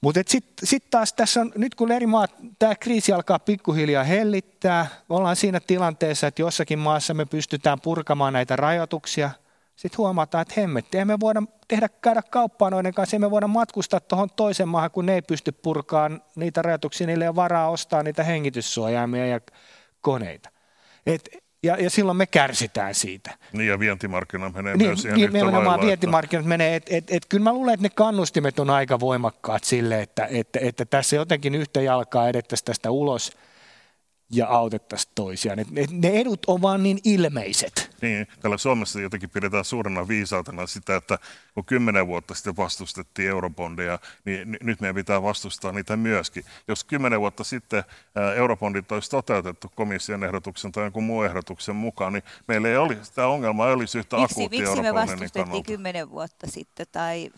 mutta sitten sit taas tässä on, nyt kun eri maat, tämä kriisi alkaa pikkuhiljaa hellittää, ollaan siinä tilanteessa, että jossakin maassa me pystytään purkamaan näitä rajoituksia, sitten huomataan, että hemmetti, emme me voida tehdä, käydä kauppaa noiden kanssa, emme me voida matkustaa tuohon toisen maahan, kun ne ei pysty purkaan niitä rajoituksia, niille ei varaa ostaa niitä hengityssuojaimia ja koneita. Et ja, ja silloin me kärsitään siitä. Niin ja vientimarkkinat menee niin, myös ihan niin, yhtä lailla. vientimarkkinat että... menee, että et, et, kyllä mä luulen, että ne kannustimet on aika voimakkaat sille, että, että, että tässä jotenkin yhtä jalkaa edettäisiin tästä ulos – ja autettaisiin toisiaan. Ne, ne edut on vaan niin ilmeiset. Niin, täällä Suomessa jotenkin pidetään suurena viisautena sitä, että kun kymmenen vuotta sitten vastustettiin eurobondeja, niin nyt meidän pitää vastustaa niitä myöskin. Jos kymmenen vuotta sitten eurobondit olisi toteutettu komission ehdotuksen tai jonkun muun ehdotuksen mukaan, niin meillä ei olisi, tämä ongelma ei olisi yhtä miksi, akuutti Miksi me vastustettiin kymmenen vuotta sitten tai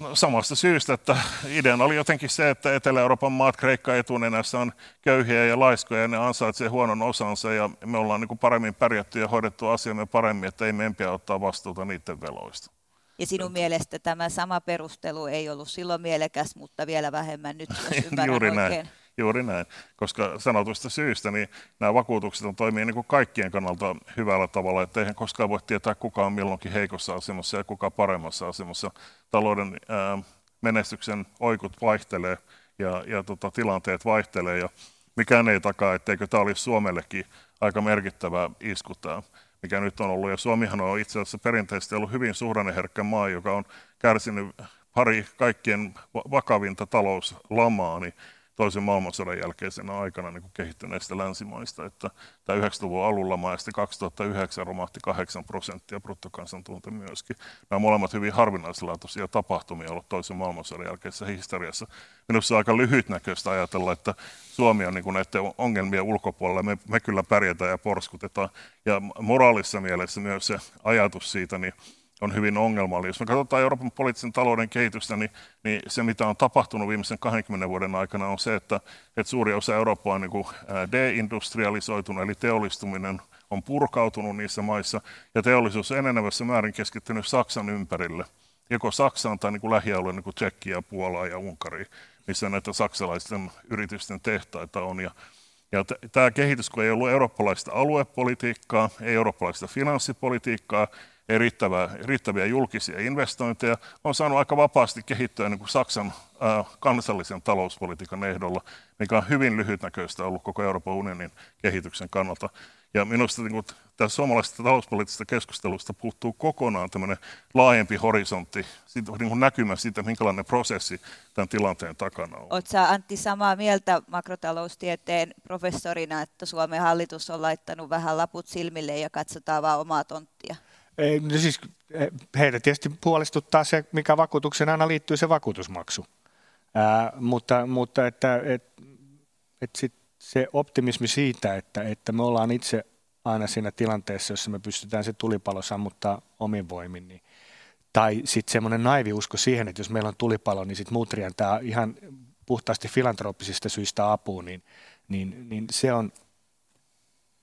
No, samasta syystä, että ideana oli jotenkin se, että Etelä-Euroopan maat, Kreikka etunenässä on köyhiä ja laiskoja ja ne ansaitsee huonon osansa ja me ollaan niin kuin paremmin pärjätty ja hoidettu asiamme paremmin, että ei meidän pidä ottaa vastuuta niiden veloista. Ja sinun mielestä tämä sama perustelu ei ollut silloin mielekäs, mutta vielä vähemmän nyt, jos Juuri oikein. Näin. Juuri näin, koska sanotusta syystä niin nämä vakuutukset on toimii niin kuin kaikkien kannalta hyvällä tavalla, että eihän koskaan voi tietää kuka on milloinkin heikossa asemassa ja kuka paremmassa asemassa. Talouden ää, menestyksen oikut vaihtelee ja, ja tota, tilanteet vaihtelee ja mikään ei takaa, etteikö tämä olisi Suomellekin aika merkittävä isku tämä mikä nyt on ollut. Ja Suomihan on itse asiassa perinteisesti ollut hyvin suhdanneherkkä maa, joka on kärsinyt pari kaikkien vakavinta talouslamaa, niin toisen maailmansodan jälkeisenä aikana niin kuin kehittyneistä länsimaista. Että tämä 90-luvun alulla maa ja 2009 romahti 8 prosenttia bruttokansantunto myöskin. Nämä molemmat hyvin harvinaislaatuisia tapahtumia ollut toisen maailmansodan jälkeisessä historiassa. Minusta on aika lyhytnäköistä ajatella, että Suomi on niin kuin näiden ongelmien ulkopuolella. Me, me kyllä pärjätään ja porskutetaan. Ja moraalissa mielessä myös se ajatus siitä, niin on hyvin ongelmallinen. Jos me katsotaan Euroopan poliittisen talouden kehitystä, niin, niin se mitä on tapahtunut viimeisen 20 vuoden aikana on se, että, että suuri osa Eurooppaa on niin deindustrialisoitunut, eli teollistuminen on purkautunut niissä maissa, ja teollisuus on enenevässä määrin keskittynyt Saksan ympärille, joko Saksaan tai niin kuin lähialueen niin kuin Tsekkiä, Puolaa ja Unkari, missä näitä saksalaisten yritysten tehtaita on. Ja, ja t- tämä kehitys, kun ei ollut eurooppalaista aluepolitiikkaa, ei eurooppalaista finanssipolitiikkaa, ei riittäviä, riittäviä julkisia investointeja, on saanut aika vapaasti kehittyä niin kuin Saksan ää, kansallisen talouspolitiikan ehdolla, mikä on hyvin lyhytnäköistä ollut koko Euroopan unionin kehityksen kannalta. Ja minusta niin kuin, tässä suomalaisesta talouspoliittisesta keskustelusta puuttuu kokonaan tämmöinen laajempi horisontti, siitä, niin kuin näkymä siitä, minkälainen prosessi tämän tilanteen takana on. Oletko Antti samaa mieltä makrotaloustieteen professorina, että Suomen hallitus on laittanut vähän laput silmille ja katsotaan vaan omaa tonttia? Ei, no siis eh, heitä tietysti puolestuttaa se, mikä vakuutuksen aina liittyy se vakuutusmaksu. Ää, mutta, mutta että, et, et sit se optimismi siitä, että, että me ollaan itse aina siinä tilanteessa, jossa me pystytään se tulipalo sammuttaa omin voimin, niin, tai sitten semmoinen naivi usko siihen, että jos meillä on tulipalo, niin sitten muut rientää ihan puhtaasti filantrooppisista syistä apuun, niin, niin, niin se on,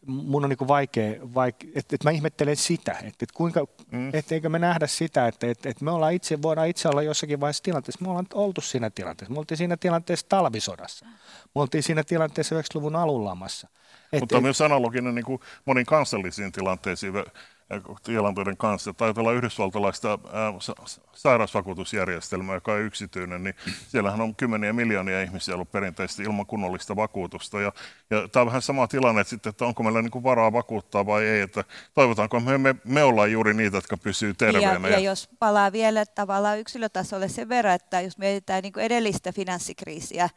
mun on niin vaikea, vaikea että, että mä ihmettelen sitä, että, että kuinka, mm. että eikö me nähdä sitä, että, että, että me ollaan itse, voidaan itse olla jossakin vaiheessa tilanteessa, me ollaan oltu siinä tilanteessa, me oltiin siinä tilanteessa talvisodassa, me oltiin siinä tilanteessa 90-luvun alunlamassa. Mutta et, myös analoginen niin kuin moniin kansallisiin tilanteisiin tilanteiden kanssa. Taitaa olla yhdysvaltalaista sairausvakuutusjärjestelmää, joka on yksityinen, niin siellähän on kymmeniä miljoonia ihmisiä ollut perinteisesti ilman kunnollista vakuutusta. Ja, ja tämä on vähän sama tilanne, että, sitten, että onko meillä niin varaa vakuuttaa vai ei, että toivotaanko me, me, me ollaan juuri niitä, jotka pysyy terveenä. Ja, ja, jos palaa vielä tavallaan yksilötasolle sen verran, että jos mietitään niin edellistä finanssikriisiä,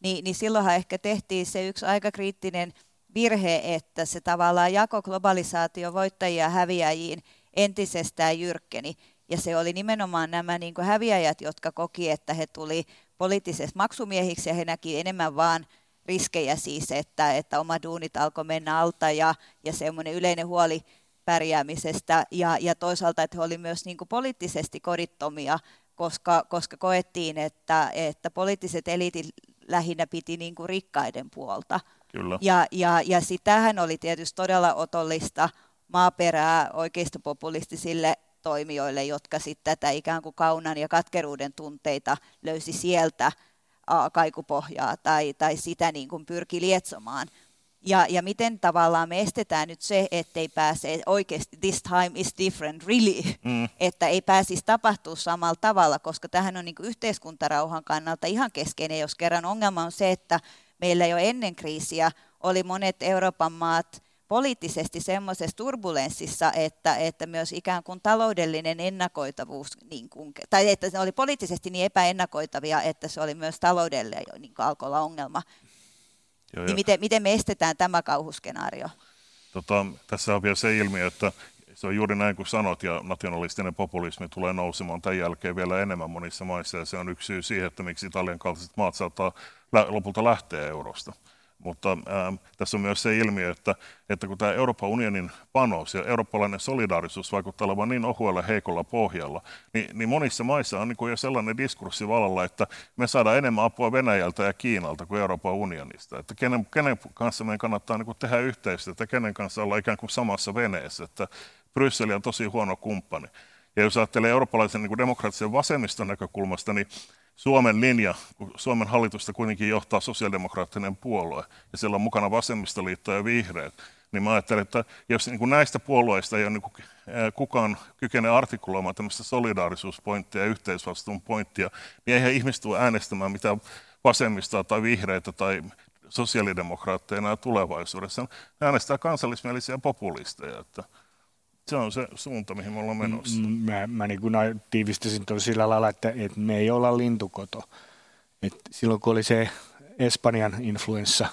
niin, niin silloinhan ehkä tehtiin se yksi aika kriittinen – virhe, että se tavallaan jako globalisaatio voittajia häviäjiin entisestään jyrkkeni. Ja se oli nimenomaan nämä niin kuin häviäjät, jotka koki, että he tuli poliittisessa maksumiehiksi ja he näki enemmän vaan riskejä siis, että, että oma duunit alkoi mennä alta ja, ja semmoinen yleinen huoli pärjäämisestä ja, ja toisaalta, että he olivat myös niin kuin poliittisesti kodittomia, koska, koska koettiin, että, että poliittiset eliitit lähinnä piti niin kuin rikkaiden puolta. Kyllä. Ja, ja, ja sitähän oli tietysti todella otollista maaperää oikeistopopulistisille toimijoille, jotka sitten tätä ikään kuin kaunan ja katkeruuden tunteita löysi sieltä kaikupohjaa tai, tai sitä niin kuin pyrki lietsomaan. Ja, ja miten tavallaan me estetään nyt se, ettei pääse oikeasti, this time is different, really, mm. että ei pääsisi tapahtua samalla tavalla, koska tähän on niin yhteiskuntarauhan kannalta ihan keskeinen, jos kerran ongelma on se, että meillä jo ennen kriisiä oli monet Euroopan maat poliittisesti semmoisessa turbulenssissa, että, että myös ikään kuin taloudellinen ennakoitavuus, niin kuin, tai että ne oli poliittisesti niin epäennakoitavia, että se oli myös taloudelle jo niin alkoi olla ongelma. Joo, niin miten, miten me estetään tämä kauhuskenaario? Tota, tässä on vielä se ilmiö, että se on juuri näin kuin sanot, ja nationalistinen populismi tulee nousemaan tämän jälkeen vielä enemmän monissa maissa, ja se on yksi syy siihen, että miksi Italian kaltaiset maat saattaa lopulta lähteä eurosta. Mutta ähm, tässä on myös se ilmiö, että, että kun tämä Euroopan unionin panos ja eurooppalainen solidaarisuus vaikuttaa olevan niin ohuella heikolla pohjalla, niin, niin monissa maissa on niin kuin jo sellainen diskurssi vallalla, että me saadaan enemmän apua Venäjältä ja Kiinalta kuin Euroopan unionista. Että kenen, kenen kanssa meidän kannattaa niin kuin tehdä yhteistyötä, kenen kanssa olla ikään kuin samassa veneessä. Että Brysseli on tosi huono kumppani. Ja jos ajattelee eurooppalaisen niin kuin demokraattisen vasemmiston näkökulmasta, niin Suomen linja, kun Suomen hallitusta kuitenkin johtaa sosiaalidemokraattinen puolue, ja siellä on mukana vasemmistoliitto ja vihreät, niin mä ajattelen, että jos niin kuin näistä puolueista ei ole niin kuin, kukaan kykene artikuloimaan tämmöistä solidaarisuuspointtia ja yhteisvastuun pointtia, niin eihän ihmiset tule äänestämään mitään vasemmistaa tai vihreitä tai sosiaalidemokraatteja enää tulevaisuudessa. Ne äänestää kansallismielisiä populisteja. Että se on se suunta, mihin me ollaan menossa. Mä, mä niin kuin tiivistäisin tuon sillä lailla, että, että me ei olla lintukoto. Et silloin kun oli se Espanjan influenssa,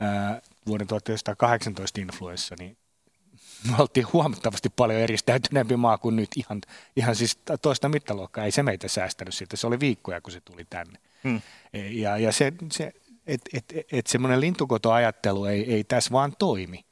ää, vuoden 1918 influenssa, niin me oltiin huomattavasti paljon eristäytyneempi maa kuin nyt. Ihan, ihan siis toista mittaluokkaa. Ei se meitä säästänyt siltä. Se oli viikkoja, kun se tuli tänne. Hmm. E, ja, ja se, se että et, et, et semmoinen lintukotoajattelu ei, ei tässä vaan toimi.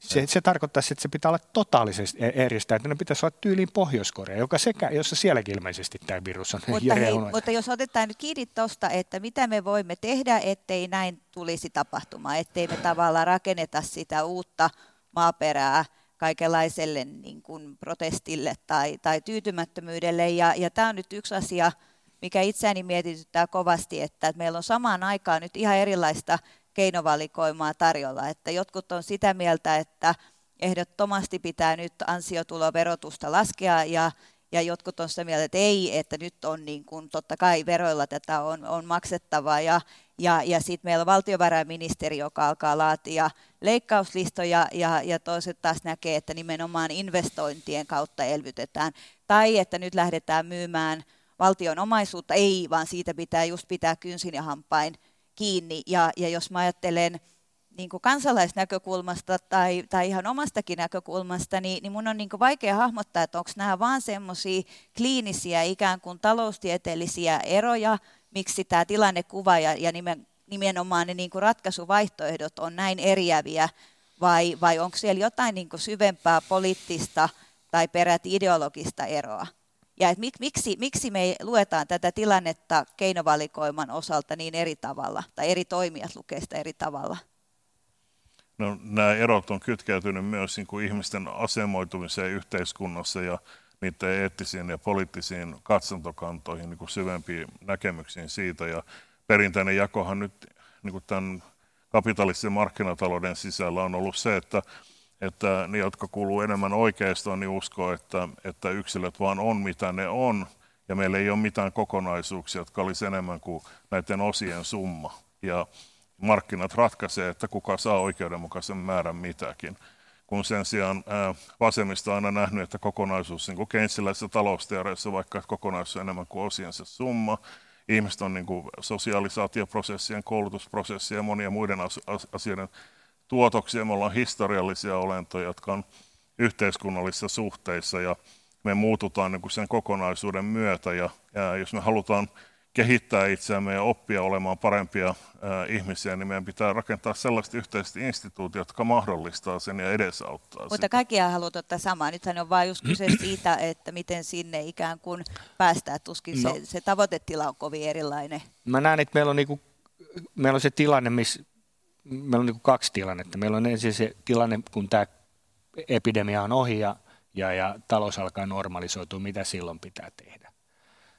Se, se tarkoittaa, että se pitää olla totaalisesti e- eristäytynyt. Pitäisi olla tyyliin Pohjois-Korea, joka sekä, jossa sielläkin ilmeisesti tämä virus on mutta, hei, mutta jos otetaan nyt kiinni tuosta, että mitä me voimme tehdä, ettei näin tulisi tapahtumaan, ettei me tavallaan rakenneta sitä uutta maaperää kaikenlaiselle niin kuin protestille tai, tai tyytymättömyydelle. Ja, ja tämä on nyt yksi asia, mikä itseäni mietityttää kovasti, että meillä on samaan aikaan nyt ihan erilaista keinovalikoimaa tarjolla. Että jotkut on sitä mieltä, että, ehdottomasti pitää nyt ansiotuloverotusta laskea ja ja jotkut on sitä mieltä, että ei, että nyt on niin kuin, totta kai veroilla tätä on, on maksettava ja, ja, ja sitten meillä on valtiovarainministeri, joka alkaa laatia leikkauslistoja ja, ja toiset taas näkee, että nimenomaan investointien kautta elvytetään. Tai että nyt lähdetään myymään valtion omaisuutta, ei, vaan siitä pitää just pitää kynsin ja hampain kiinni. Ja, ja jos mä ajattelen niin kuin kansalaisnäkökulmasta tai, tai ihan omastakin näkökulmasta, niin, niin mun on niin kuin vaikea hahmottaa, että onko nämä vaan semmoisia kliinisiä ikään kuin taloustieteellisiä eroja, miksi tämä tilannekuva ja, ja nimen, nimenomaan ne niin kuin ratkaisuvaihtoehdot on näin eriäviä, vai, vai onko siellä jotain niin kuin syvempää poliittista tai peräti ideologista eroa? Ja et mik, miksi, miksi me luetaan tätä tilannetta keinovalikoiman osalta niin eri tavalla, tai eri toimijat lukee sitä eri tavalla? No, nämä erot on kytkeytynyt myös niin kuin ihmisten asemoitumiseen yhteiskunnassa ja niiden eettisiin ja poliittisiin katsontokantoihin, niin kuin syvempiin näkemyksiin siitä. Ja perinteinen jakohan nyt niin kuin tämän kapitalistisen markkinatalouden sisällä on ollut se, että, että ne, jotka kuuluu enemmän oikeistoon, niin uskoo, että, että yksilöt vaan on mitä ne on, ja meillä ei ole mitään kokonaisuuksia, jotka olisi enemmän kuin näiden osien summa. Ja markkinat ratkaisee, että kuka saa oikeudenmukaisen määrän mitäkin. Kun sen sijaan vasemmista on aina nähnyt, että kokonaisuus, niin kuin Keynesiläisessä talousteoriassa, vaikka kokonaisuus on enemmän kuin osiensa summa, ihmiset on niin kuin sosiaalisaatioprosessien, koulutusprosessien ja monien muiden asioiden tuotoksia. Me ollaan historiallisia olentoja, jotka on yhteiskunnallisissa suhteissa ja me muututaan niin kuin sen kokonaisuuden myötä. Ja, ja jos me halutaan kehittää itseämme ja oppia olemaan parempia ää, ihmisiä, niin meidän pitää rakentaa sellaiset yhteiset instituutiot, jotka mahdollistaa sen ja edesauttaa Mutta kaikkia haluat ottaa samaa. Nythän on vain just kyse siitä, että miten sinne ikään kuin päästään. Tuskin no. se, se tavoitetila on kovin erilainen. Mä näen, että meillä on, niinku, meillä on se tilanne, missä meillä on niinku kaksi tilannetta. Meillä on ensin se tilanne, kun tämä epidemia on ohi ja, ja, ja talous alkaa normalisoitua, mitä silloin pitää tehdä.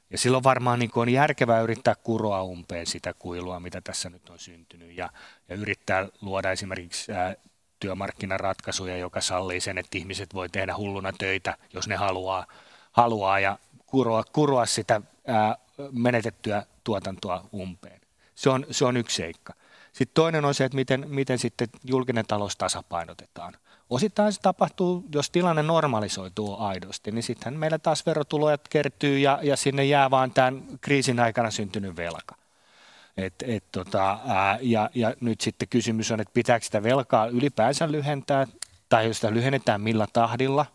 Ja silloin varmaan niin on järkevää yrittää kuroa umpeen sitä kuilua, mitä tässä nyt on syntynyt, ja, ja yrittää luoda esimerkiksi ää, työmarkkinaratkaisuja, joka sallii sen, että ihmiset voi tehdä hulluna töitä, jos ne haluaa, haluaa ja kuroa, kuroa sitä ää, menetettyä tuotantoa umpeen. Se on, se on yksi seikka. Sitten toinen on se, että miten, miten sitten julkinen talous tasapainotetaan. Osittain se tapahtuu, jos tilanne normalisoituu aidosti, niin sitten meillä taas verotuloja kertyy ja, ja sinne jää vaan tämän kriisin aikana syntynyt velka. Et, et tota, ää, ja, ja nyt sitten kysymys on, että pitääkö sitä velkaa ylipäänsä lyhentää, tai jos sitä lyhennetään millä tahdilla.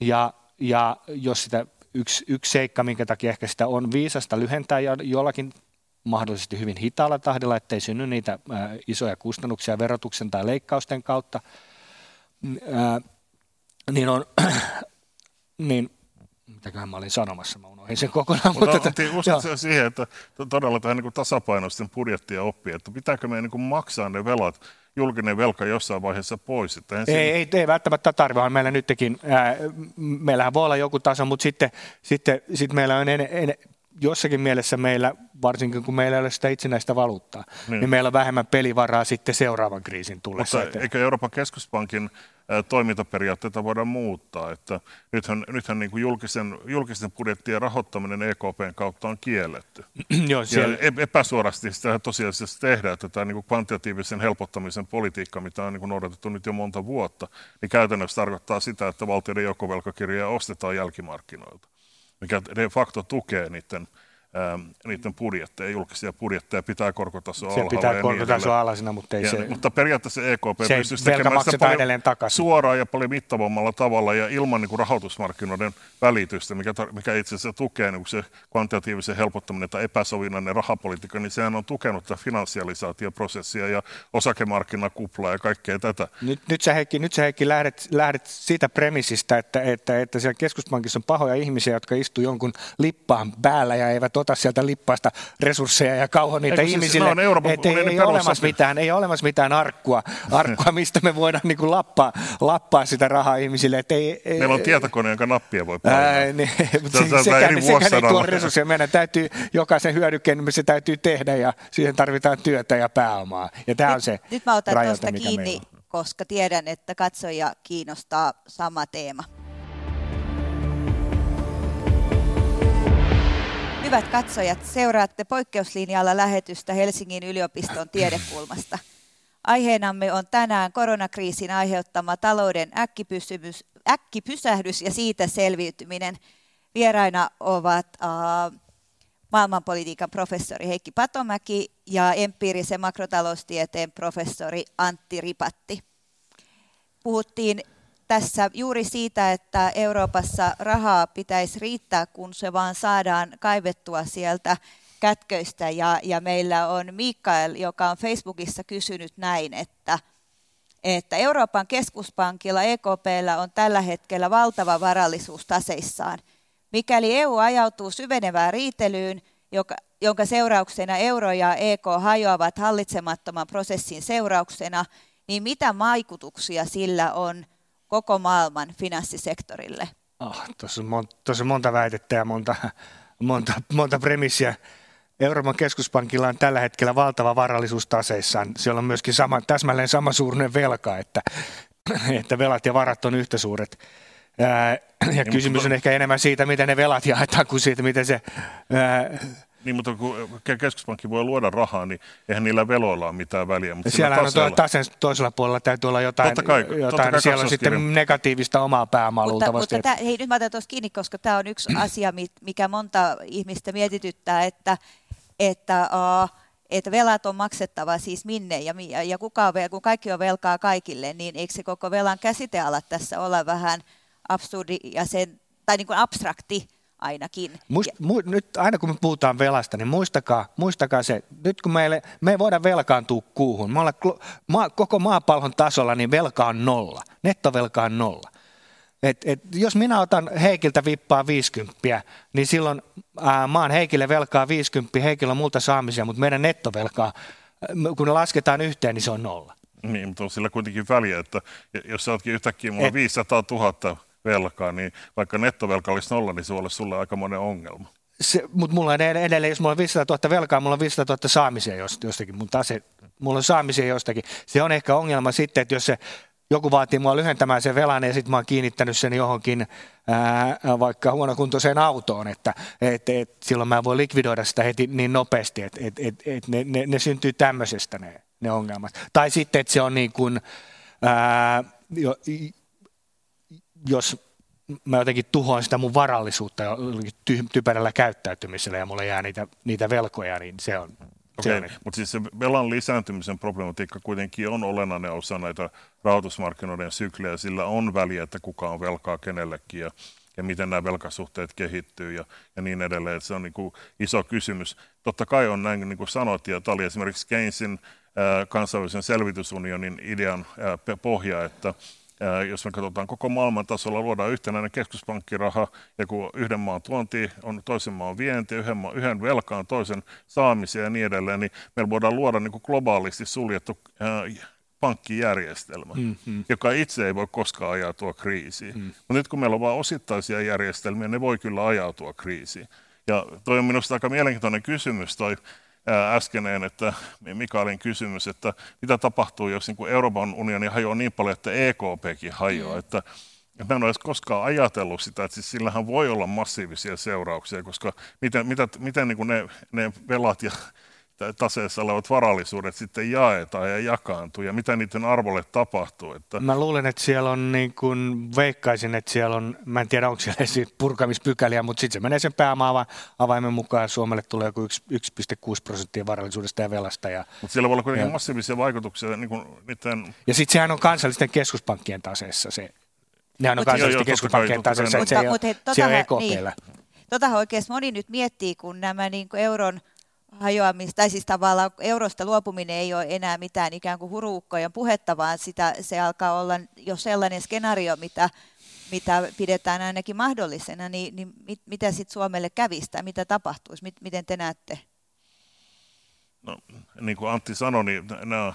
Ja, ja jos sitä yksi, yksi seikka, minkä takia ehkä sitä on viisasta lyhentää jollakin mahdollisesti hyvin hitaalla tahdilla, ettei synny niitä isoja kustannuksia verotuksen tai leikkausten kautta, ää, niin on, niin mitäköhän mä olin sanomassa, mä unohdin sen kokonaan. Mutta, mutta että, uskon siihen, että todella tähän niin tasapainoisten budjettia oppii, että pitääkö meidän niin maksaa ne velat, julkinen velka jossain vaiheessa pois. Että ei, ei, ei, ei välttämättä tarvitse, vaan meillä nytkin, ää, meillähän voi olla joku taso, mutta sitten, sitten, sitten meillä on en, en, jossakin mielessä meillä, varsinkin kun meillä ei ole sitä itsenäistä valuuttaa, niin, niin meillä on vähemmän pelivaraa sitten seuraavan kriisin tullessa. Mutta eikö Euroopan keskuspankin toimintaperiaatteita voida muuttaa. Että nythän nythän niin kuin julkisen, julkisen budjettien rahoittaminen EKPn kautta on kielletty. Joo, siellä... ja epäsuorasti sitä tosiasiassa tehdään, että tämä niin kuin kvantitatiivisen helpottamisen politiikka, mitä on niin kuin noudatettu nyt jo monta vuotta, niin käytännössä tarkoittaa sitä, että valtioiden joukkovelkakirjoja ostetaan jälkimarkkinoilta, mikä de facto tukee niiden niiden budjetteja, julkisia budjetteja, pitää korkotasoa alhaalla. Se pitää korkotasoa niin alasina, mutta ei ja, se... Mutta periaatteessa EKP se pystyisi tekemään sitä paljon takaisin. suoraan ja paljon mittavammalla tavalla ja ilman niin kuin rahoitusmarkkinoiden välitystä, mikä, mikä itse asiassa tukee niin se kvantitatiivisen helpottaminen tai epäsovinnainen rahapolitiikka, niin sehän on tukenut tätä finanssialisaatioprosessia ja osakemarkkinakuplaa ja kaikkea tätä. Nyt, nyt sä Heikki, nyt sä Heikki lähdet, lähdet siitä premisistä, että, että, että siellä keskuspankissa on pahoja ihmisiä, jotka istuu jonkun lippaan päällä ja eivät ota sieltä lippaista resursseja ja kauho niitä Eikö ihmisille. Siis Euroopan, et ei, ei, olemassa mitään, ei ole olemassa mitään arkkua, arkkua mistä me voidaan niin kuin lappaa, lappaa sitä rahaa ihmisille. Et ei, ei, Meillä on tietokone, jonka nappia voi painaa. Niin, se, se, sekään, ei tuo resursseja. Meidän täytyy jokaisen hyödykkeen, niin se täytyy tehdä ja siihen tarvitaan työtä ja pääomaa. Ja tämä on se Nyt mä otan tuosta kiinni koska tiedän, että katsoja kiinnostaa sama teema. Hyvät katsojat, seuraatte poikkeuslinjalla lähetystä Helsingin yliopiston tiedekulmasta. Aiheenamme on tänään koronakriisin aiheuttama talouden äkkipysähdys ja siitä selviytyminen. Vieraina ovat uh, maailmanpolitiikan professori Heikki Patomäki ja empiirisen makrotaloustieteen professori Antti Ripatti. Puhuttiin tässä juuri siitä, että Euroopassa rahaa pitäisi riittää, kun se vaan saadaan kaivettua sieltä kätköistä. Ja, ja meillä on Mikael, joka on Facebookissa kysynyt näin, että, että Euroopan keskuspankilla EKPllä on tällä hetkellä valtava varallisuus taseissaan. Mikäli EU ajautuu syvenevään riitelyyn, joka, jonka seurauksena euro ja EK hajoavat hallitsemattoman prosessin seurauksena, niin mitä vaikutuksia sillä on koko maailman finanssisektorille? Oh, tuossa, on mon, on monta väitettä ja monta, monta, monta premissiä. Euroopan keskuspankilla on tällä hetkellä valtava varallisuus taseissaan. Siellä on myöskin sama, täsmälleen sama suurinen velka, että, että velat ja varat on yhtä suuret. Ja kysymys on ehkä enemmän siitä, miten ne velat jaetaan, kuin siitä, miten se ää, niin, mutta kun keskuspankki voi luoda rahaa, niin eihän niillä veloilla ole mitään väliä. Mutta siellä on tuo tasen toisella puolella täytyy olla jotain, totta kai, jotain totta kai siellä on sitten negatiivista omaa pääomaa mutta, luultavasti. Mutta tämä, hei, nyt mä otan tuossa kiinni, koska tämä on yksi asia, mikä monta ihmistä mietityttää, että, että uh, että velat on maksettava siis minne ja, ja kuka on, kun kaikki on velkaa kaikille, niin eikö se koko velan käsiteala tässä olla vähän absurdi ja sen, tai niin kuin abstrakti, ainakin. Muist, mu, nyt aina kun me puhutaan velasta, niin muistakaa, muistakaa se, nyt kun meille, me ei voida velkaantua kuuhun, me ollaan ma, koko maapallon tasolla, niin velka on nolla, nettovelka on nolla. Et, et, jos minä otan Heikiltä vippaa 50, niin silloin ää, maan Heikille velkaa 50, Heikillä on multa saamisia, mutta meidän nettovelkaa, kun ne lasketaan yhteen, niin se on nolla. Niin, mutta on sillä kuitenkin väliä, että jos sä ootkin yhtäkkiä, mulla on 500 000 velkaa, niin vaikka nettovelka olisi nolla, niin se olisi sulle aika monen ongelma. Se, mutta mulla on edelleen, jos mulla on 500 000 velkaa, mulla on 500 000 saamisia jostakin, mun tase, mulla on saamisia jostakin. Se on ehkä ongelma sitten, että jos se joku vaatii mua lyhentämään sen velan ja sitten mä oon kiinnittänyt sen johonkin ää, vaikka huonokuntoiseen autoon, että et, et, silloin mä voin likvidoida sitä heti niin nopeasti, että et, et, et ne, ne, ne syntyy tämmöisestä ne, ne ongelmat. Tai sitten, että se on niin kuin, ää, jo, jos mä jotenkin tuhoan sitä mun varallisuutta ty- typerällä käyttäytymisellä ja mulla jää niitä, niitä velkoja, niin se on, Okei, okay, mutta siis se velan lisääntymisen problematiikka kuitenkin on olennainen osa näitä rahoitusmarkkinoiden syklejä. Sillä on väliä, että kuka on velkaa kenellekin ja, ja miten nämä velkasuhteet kehittyy ja, ja niin edelleen. Että se on niin kuin iso kysymys. Totta kai on näin, niin kuin sanoit, ja tämä oli esimerkiksi Keynesin äh, kansainvälisen selvitysunionin idean äh, pohja, että jos me katsotaan koko maailman tasolla, luodaan yhtenäinen keskuspankkiraha, ja kun yhden maan tuonti on toisen maan vienti, yhden, maan, yhden velkaan toisen saamisia ja niin edelleen, niin meillä voidaan luoda niin kuin globaalisti suljettu ää, pankkijärjestelmä, mm-hmm. joka itse ei voi koskaan ajautua kriisiin. Mm. Mutta nyt kun meillä on vain osittaisia järjestelmiä, ne voi kyllä ajautua kriisiin. Ja toi on minusta aika mielenkiintoinen kysymys, toi äskeneen, että Mikaelin kysymys, että mitä tapahtuu, jos niin kuin Euroopan unioni hajoaa niin paljon, että EKPkin hajoaa, mm. että Mä en ole edes koskaan ajatellut sitä, että siis sillähän voi olla massiivisia seurauksia, koska miten, mitä, miten niin kuin ne, ne velat ja taseessa olevat varallisuudet sitten jaetaan ja jakaantuu ja mitä niiden arvolle tapahtuu. Että... Mä luulen, että siellä on niin kuin, veikkaisin, että siellä on, mä en tiedä onko siellä purkamispykäliä, mutta sitten se menee sen päämaavan avaimen mukaan ja Suomelle tulee joku 1,6 prosenttia varallisuudesta ja velasta. Ja, mutta siellä voi olla kuitenkin ja, massiivisia vaikutuksia. Niin kuin niiden... Ja sitten sehän on kansallisten keskuspankkien taseessa se. Nehän on mut, kansallisten joo, keskuspankkien taseessa, että se, ei, ole, se on EKPllä. Niin. Totahan oikeasti moni nyt miettii, kun nämä niin kuin euron – hajoamista, tai siis tavallaan eurosta luopuminen ei ole enää mitään ikään kuin huruukkojen puhetta, vaan sitä, se alkaa olla jo sellainen skenaario, mitä, mitä pidetään ainakin mahdollisena, niin, niin mit, mitä sitten Suomelle kävisi tai mitä tapahtuisi, mit, miten te näette? No, niin kuin Antti sanoi, niin nämä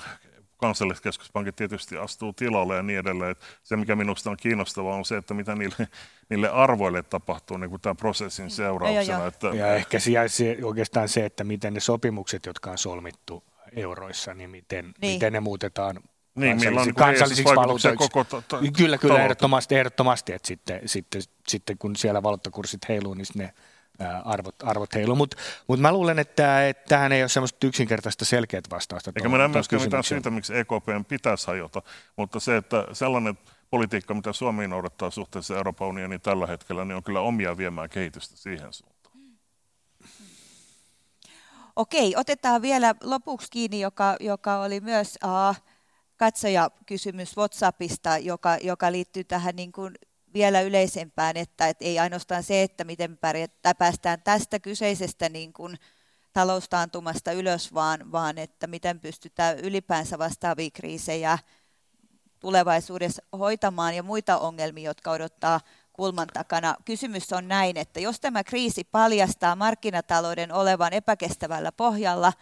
kansalliskeskuspankit tietysti astuu tilalle ja niin edelleen. Se, mikä minusta on kiinnostavaa, on se, että mitä niille, niille arvoille tapahtuu niin kuin tämän prosessin mm. seurauksena. Ja, että, ja ehkä se, oikeastaan se, että miten ne sopimukset, jotka on solmittu euroissa, niin miten, niin. miten ne muutetaan niin, kansallisiksi, on kansallisiksi valuutoiksi. Koko ta- ta- kyllä, kyllä ehdottomasti, ehdottomasti, että sitten, sitten, sitten kun siellä valuuttakurssit heiluu, niin ne arvot, arvot heiluu. Mutta mut mä luulen, että, että tähän ei ole semmoista yksinkertaista selkeät vastausta. Eikä mä myöskään mitään syytä, miksi EKP pitäisi hajota, mutta se, että sellainen politiikka, mitä Suomi noudattaa suhteessa Euroopan unioniin tällä hetkellä, niin on kyllä omia viemään kehitystä siihen suuntaan. Okei, otetaan vielä lopuksi kiinni, joka, joka oli myös uh, katsojakysymys WhatsAppista, joka, joka liittyy tähän niin kuin vielä yleisempään, että, että ei ainoastaan se, että miten pärjätään, päästään tästä kyseisestä niin kuin taloustaantumasta ylös, vaan, vaan että miten pystytään ylipäänsä vastaavia kriisejä tulevaisuudessa hoitamaan ja muita ongelmia, jotka odottaa kulman takana. Kysymys on näin, että jos tämä kriisi paljastaa markkinatalouden olevan epäkestävällä pohjalla,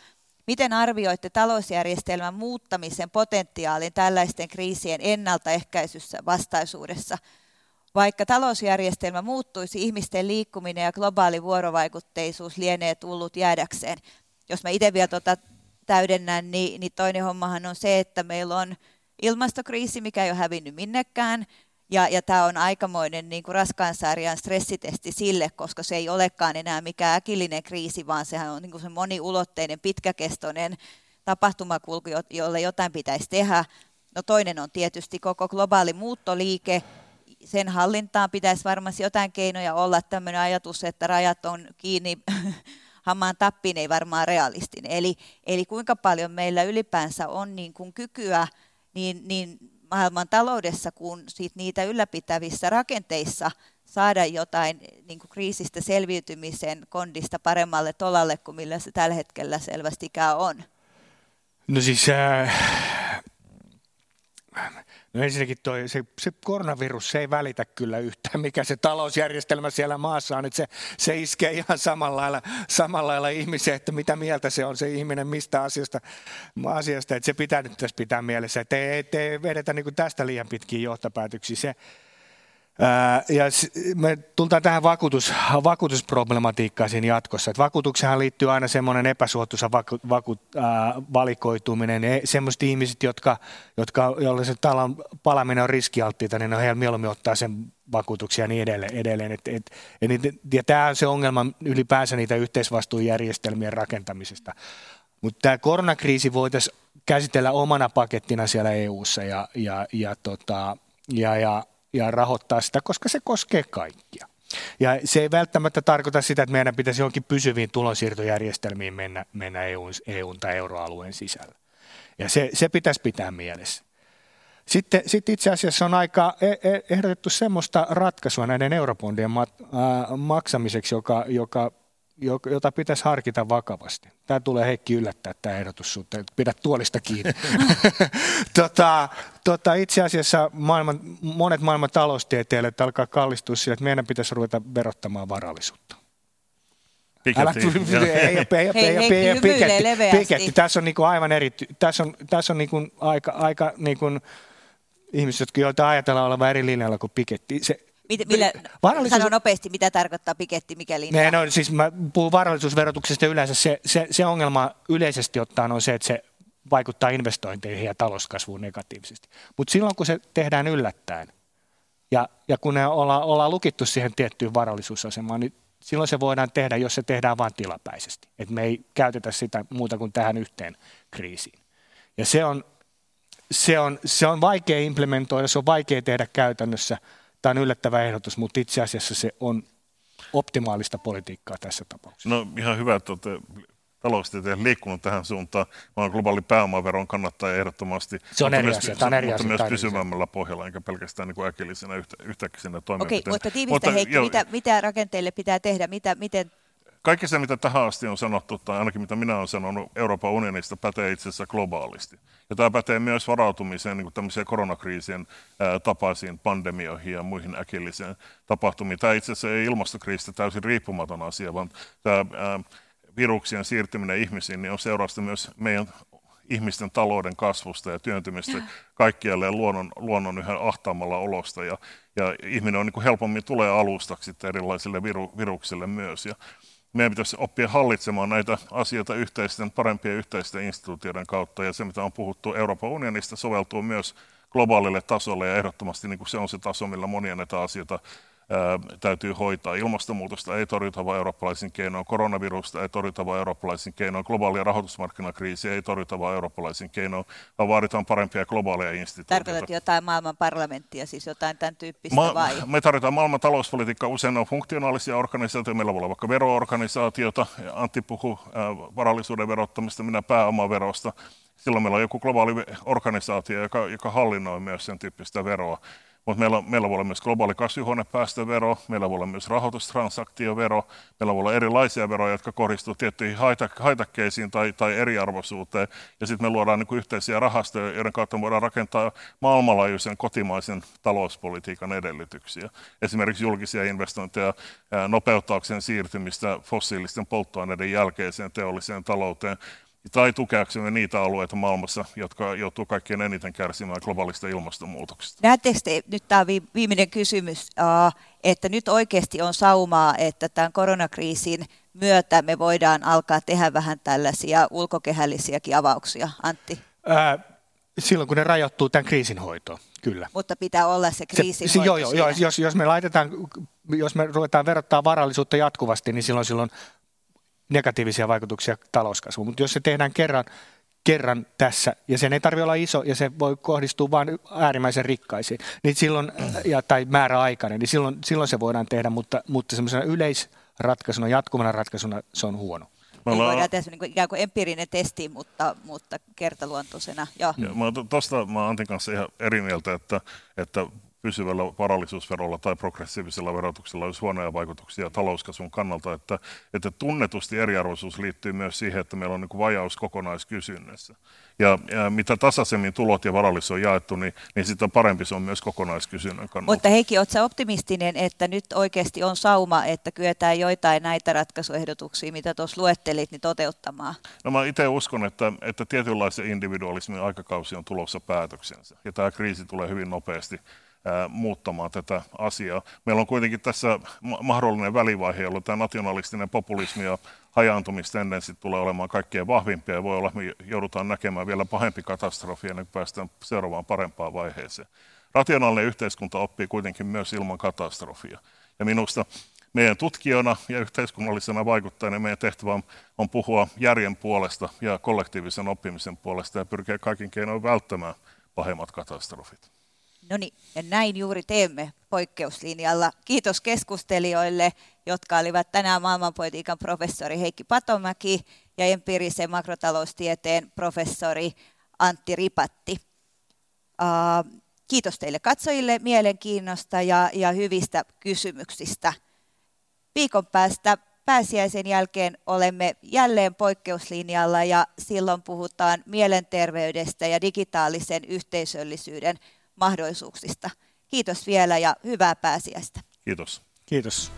miten arvioitte talousjärjestelmän muuttamisen potentiaalin tällaisten kriisien ennaltaehkäisyssä vastaisuudessa? Vaikka talousjärjestelmä muuttuisi, ihmisten liikkuminen ja globaali vuorovaikutteisuus lienee tullut jäädäkseen. Jos mä itse vielä tuota täydennän, niin, niin toinen hommahan on se, että meillä on ilmastokriisi, mikä ei ole hävinnyt minnekään, ja, ja tämä on aikamoinen niin kuin raskaan sarjan stressitesti sille, koska se ei olekaan enää mikään äkillinen kriisi, vaan sehän on niin kuin se moniulotteinen, pitkäkestoinen tapahtumakulku, jolle jotain pitäisi tehdä. No toinen on tietysti koko globaali muuttoliike. Sen hallintaan pitäisi varmasti jotain keinoja olla. Tämmöinen ajatus, että rajat on kiinni hamaan tappiin, ei varmaan realistinen. Eli, eli kuinka paljon meillä ylipäänsä on niin kuin kykyä niin, niin maailman taloudessa kuin siitä niitä ylläpitävissä rakenteissa saada jotain niin kuin kriisistä selviytymisen kondista paremmalle tolalle kuin millä se tällä hetkellä selvästikään on? No siis äh, No ensinnäkin toi, se, se koronavirus, se ei välitä kyllä yhtään, mikä se talousjärjestelmä siellä maassa on. Että se, se iskee ihan samalla lailla, samalla lailla ihmiseen, että mitä mieltä se on se ihminen mistä asiasta. asiasta. Että se pitää nyt tässä pitää mielessä, että ei, ei vedetä niin tästä liian pitkiä johtopäätöksiä. Se, ja me tultaan tähän vakuutus, vakuutusproblematiikkaan siinä jatkossa. Että vakuutukseen liittyy aina semmoinen epäsuotuisa vaku, vaku, äh, valikoituminen. E, semmoiset ihmiset, jotka, jotka, joille se talon palaminen on riskialttiita, niin on heillä mieluummin ottaa sen vakuutuksia ja niin edelleen. edelleen. Et, et, et, ja tämä on se ongelma ylipäänsä niitä yhteisvastuujärjestelmien rakentamisesta. Mutta tämä koronakriisi voitaisiin käsitellä omana pakettina siellä EU-ssa ja, ja, ja, tota, ja, ja ja rahoittaa sitä, koska se koskee kaikkia. Ja se ei välttämättä tarkoita sitä, että meidän pitäisi johonkin pysyviin tulonsiirtojärjestelmiin mennä, mennä EUn, EUn tai euroalueen sisällä. Ja se, se pitäisi pitää mielessä. Sitten, sitten itse asiassa on aika e, e, ehdotettu semmoista ratkaisua näiden eurobondien maksamiseksi, joka, joka jota pitäisi harkita vakavasti. Tämä tulee Heikki yllättää, tämä ehdotus sinut, että pidä tuolista kiinni. tota, tota, itse asiassa maailman, monet maailman taloustieteilijät alkaa kallistua siihen, että meidän pitäisi ruveta verottamaan varallisuutta. Piketti. Piketti. Tässä on niinku aivan eri, tässä on, tässä on niinku aika, aika niinku ihmiset, joita ajatellaan olevan eri linjalla kuin Piketti. Se, Mit, millä, varallisuus... Sano nopeasti, mitä tarkoittaa piketti, mikä linja? Ne, no, siis mä puhun varallisuusverotuksesta yleensä. Se, se, se ongelma yleisesti ottaen on se, että se vaikuttaa investointeihin ja talouskasvuun negatiivisesti. Mutta silloin, kun se tehdään yllättäen, ja, ja kun ne olla, ollaan lukittu siihen tiettyyn varallisuusasemaan, niin silloin se voidaan tehdä, jos se tehdään vain tilapäisesti. Että me ei käytetä sitä muuta kuin tähän yhteen kriisiin. Ja se on, se on, se on vaikea implementoida, se on vaikea tehdä käytännössä – Tämä on yllättävä ehdotus, mutta itse asiassa se on optimaalista politiikkaa tässä tapauksessa. No ihan hyvä, että olette taloustieteen liikkunut tähän suuntaan. Mä olen globaali pääomaveron kannattaja ehdottomasti. Se on eri asia. Tämä on eri mutta myös pysyvämmällä pohjalla, enkä pelkästään niin kuin äkillisenä yhtä, yhtäkkisenä toimenpiteenä. Okei, mutta tiivistä Heikki, mitä, mitä rakenteille pitää tehdä? Mitä, miten kaikki se, mitä tähän asti on sanottu, tai ainakin mitä minä olen sanonut Euroopan unionista, pätee itse asiassa globaalisti. Ja tämä pätee myös varautumiseen niin tämmöisiä koronakriisien ää, tapaisiin pandemioihin ja muihin äkillisiin tapahtumiin. Tämä itse asiassa ei ilmastokriisistä täysin riippumaton asia, vaan tämä ää, viruksien siirtyminen ihmisiin niin on seurausta myös meidän ihmisten talouden kasvusta ja työntymistä kaikkialle ja luonnon, luonnon yhä ahtaamalla olosta. Ja, ja ihminen on niin kuin helpommin tulee alustaksi erilaisille viru, viruksille myös. Ja meidän pitäisi oppia hallitsemaan näitä asioita yhteisten, parempien yhteisten instituutioiden kautta. Ja se, mitä on puhuttu Euroopan unionista, soveltuu myös globaalille tasolle ja ehdottomasti niin kuin se on se taso, millä monia näitä asioita täytyy hoitaa. Ilmastonmuutosta ei torjuta vain eurooppalaisin keinoin, koronavirusta ei torjuta vain eurooppalaisin keinoin, globaalia rahoitusmarkkinakriisiä ei torjuta vain eurooppalaisin keinoin, vaan vaaditaan parempia globaaleja instituutioita. Tarkoitat jotain maailman parlamenttia, siis jotain tämän tyyppistä Ma- vai? Me tarvitaan maailman talouspolitiikka, usein on funktionaalisia organisaatioita, meillä voi olla vaikka veroorganisaatiota, Antti puhuu äh, varallisuuden verottamista, minä pääomaverosta, silloin meillä on joku globaali organisaatio, joka, joka hallinnoi myös sen tyyppistä veroa. Mutta meillä, meillä voi olla myös globaali kasvihuonepäästövero, meillä voi olla myös rahoitustransaktiovero, meillä voi olla erilaisia veroja, jotka kohdistuvat tiettyihin haitakkeisiin tai, tai eriarvoisuuteen. Ja sitten me luodaan niin yhteisiä rahastoja, joiden kautta voidaan rakentaa maailmanlaajuisen kotimaisen talouspolitiikan edellytyksiä. Esimerkiksi julkisia investointeja nopeuttaakseen siirtymistä fossiilisten polttoaineiden jälkeiseen teolliseen talouteen tai tukeaksemme niitä alueita maailmassa, jotka joutuu kaikkein eniten kärsimään globaalista ilmastonmuutoksesta. Näettekö te, nyt tämä on viimeinen kysymys, että nyt oikeasti on saumaa, että tämän koronakriisin myötä me voidaan alkaa tehdä vähän tällaisia ulkokehällisiäkin avauksia, Antti? Ää, silloin kun ne rajoittuu tämän kriisin hoitoon, kyllä. Mutta pitää olla se kriisin se, Joo, joo, joo jos, jos me laitetaan, jos me ruvetaan verottaa varallisuutta jatkuvasti, niin silloin, silloin negatiivisia vaikutuksia talouskasvuun. Mutta jos se tehdään kerran, kerran tässä, ja sen ei tarvitse olla iso, ja se voi kohdistua vain äärimmäisen rikkaisiin, niin silloin, ja, tai määräaikainen, niin silloin, silloin se voidaan tehdä, mutta, mutta semmoisena yleisratkaisuna, jatkuvana ratkaisuna se on huono. Me ollaan... voidaan tehdä niin ikään kuin empiirinen testi, mutta, mutta kertaluontoisena. Ja, mä, tosta mä Antin kanssa ihan eri mieltä, että, että pysyvällä varallisuusverolla tai progressiivisella verotuksella olisi huonoja vaikutuksia talouskasvun kannalta, että, että tunnetusti eriarvoisuus liittyy myös siihen, että meillä on niin vajaus kokonaiskysynnässä. Ja, ja mitä tasaisemmin tulot ja varallisuus on jaettu, niin, niin sitä parempi se on myös kokonaiskysynnän kannalta. Mutta Heikki, oletko optimistinen, että nyt oikeasti on sauma, että kyetään joitain näitä ratkaisuehdotuksia, mitä tuossa luettelit, niin toteuttamaan? No mä itse uskon, että, että tietynlaisen individualismin aikakausi on tulossa päätöksensä. Ja tämä kriisi tulee hyvin nopeasti muuttamaan tätä asiaa. Meillä on kuitenkin tässä mahdollinen välivaihe, jolloin tämä nationalistinen populismi ja hajaantumistendenssi tulee olemaan kaikkein vahvimpia ja voi olla, me joudutaan näkemään vielä pahempi katastrofi ennen kuin päästään seuraavaan parempaan vaiheeseen. Rationaalinen yhteiskunta oppii kuitenkin myös ilman katastrofia. Ja minusta meidän tutkijoina ja yhteiskunnallisena vaikuttajana meidän tehtävä on, on puhua järjen puolesta ja kollektiivisen oppimisen puolesta ja pyrkiä kaikin keinoin välttämään pahemmat katastrofit. No niin, ja näin juuri teemme poikkeuslinjalla. Kiitos keskustelijoille, jotka olivat tänään maailmanpolitiikan professori Heikki Patomäki ja empiirisen makrotaloustieteen professori Antti Ripatti. Kiitos teille katsojille mielenkiinnosta ja, ja hyvistä kysymyksistä. Viikon päästä pääsiäisen jälkeen olemme jälleen poikkeuslinjalla ja silloin puhutaan mielenterveydestä ja digitaalisen yhteisöllisyyden mahdollisuuksista. Kiitos vielä ja hyvää pääsiäistä. Kiitos. Kiitos.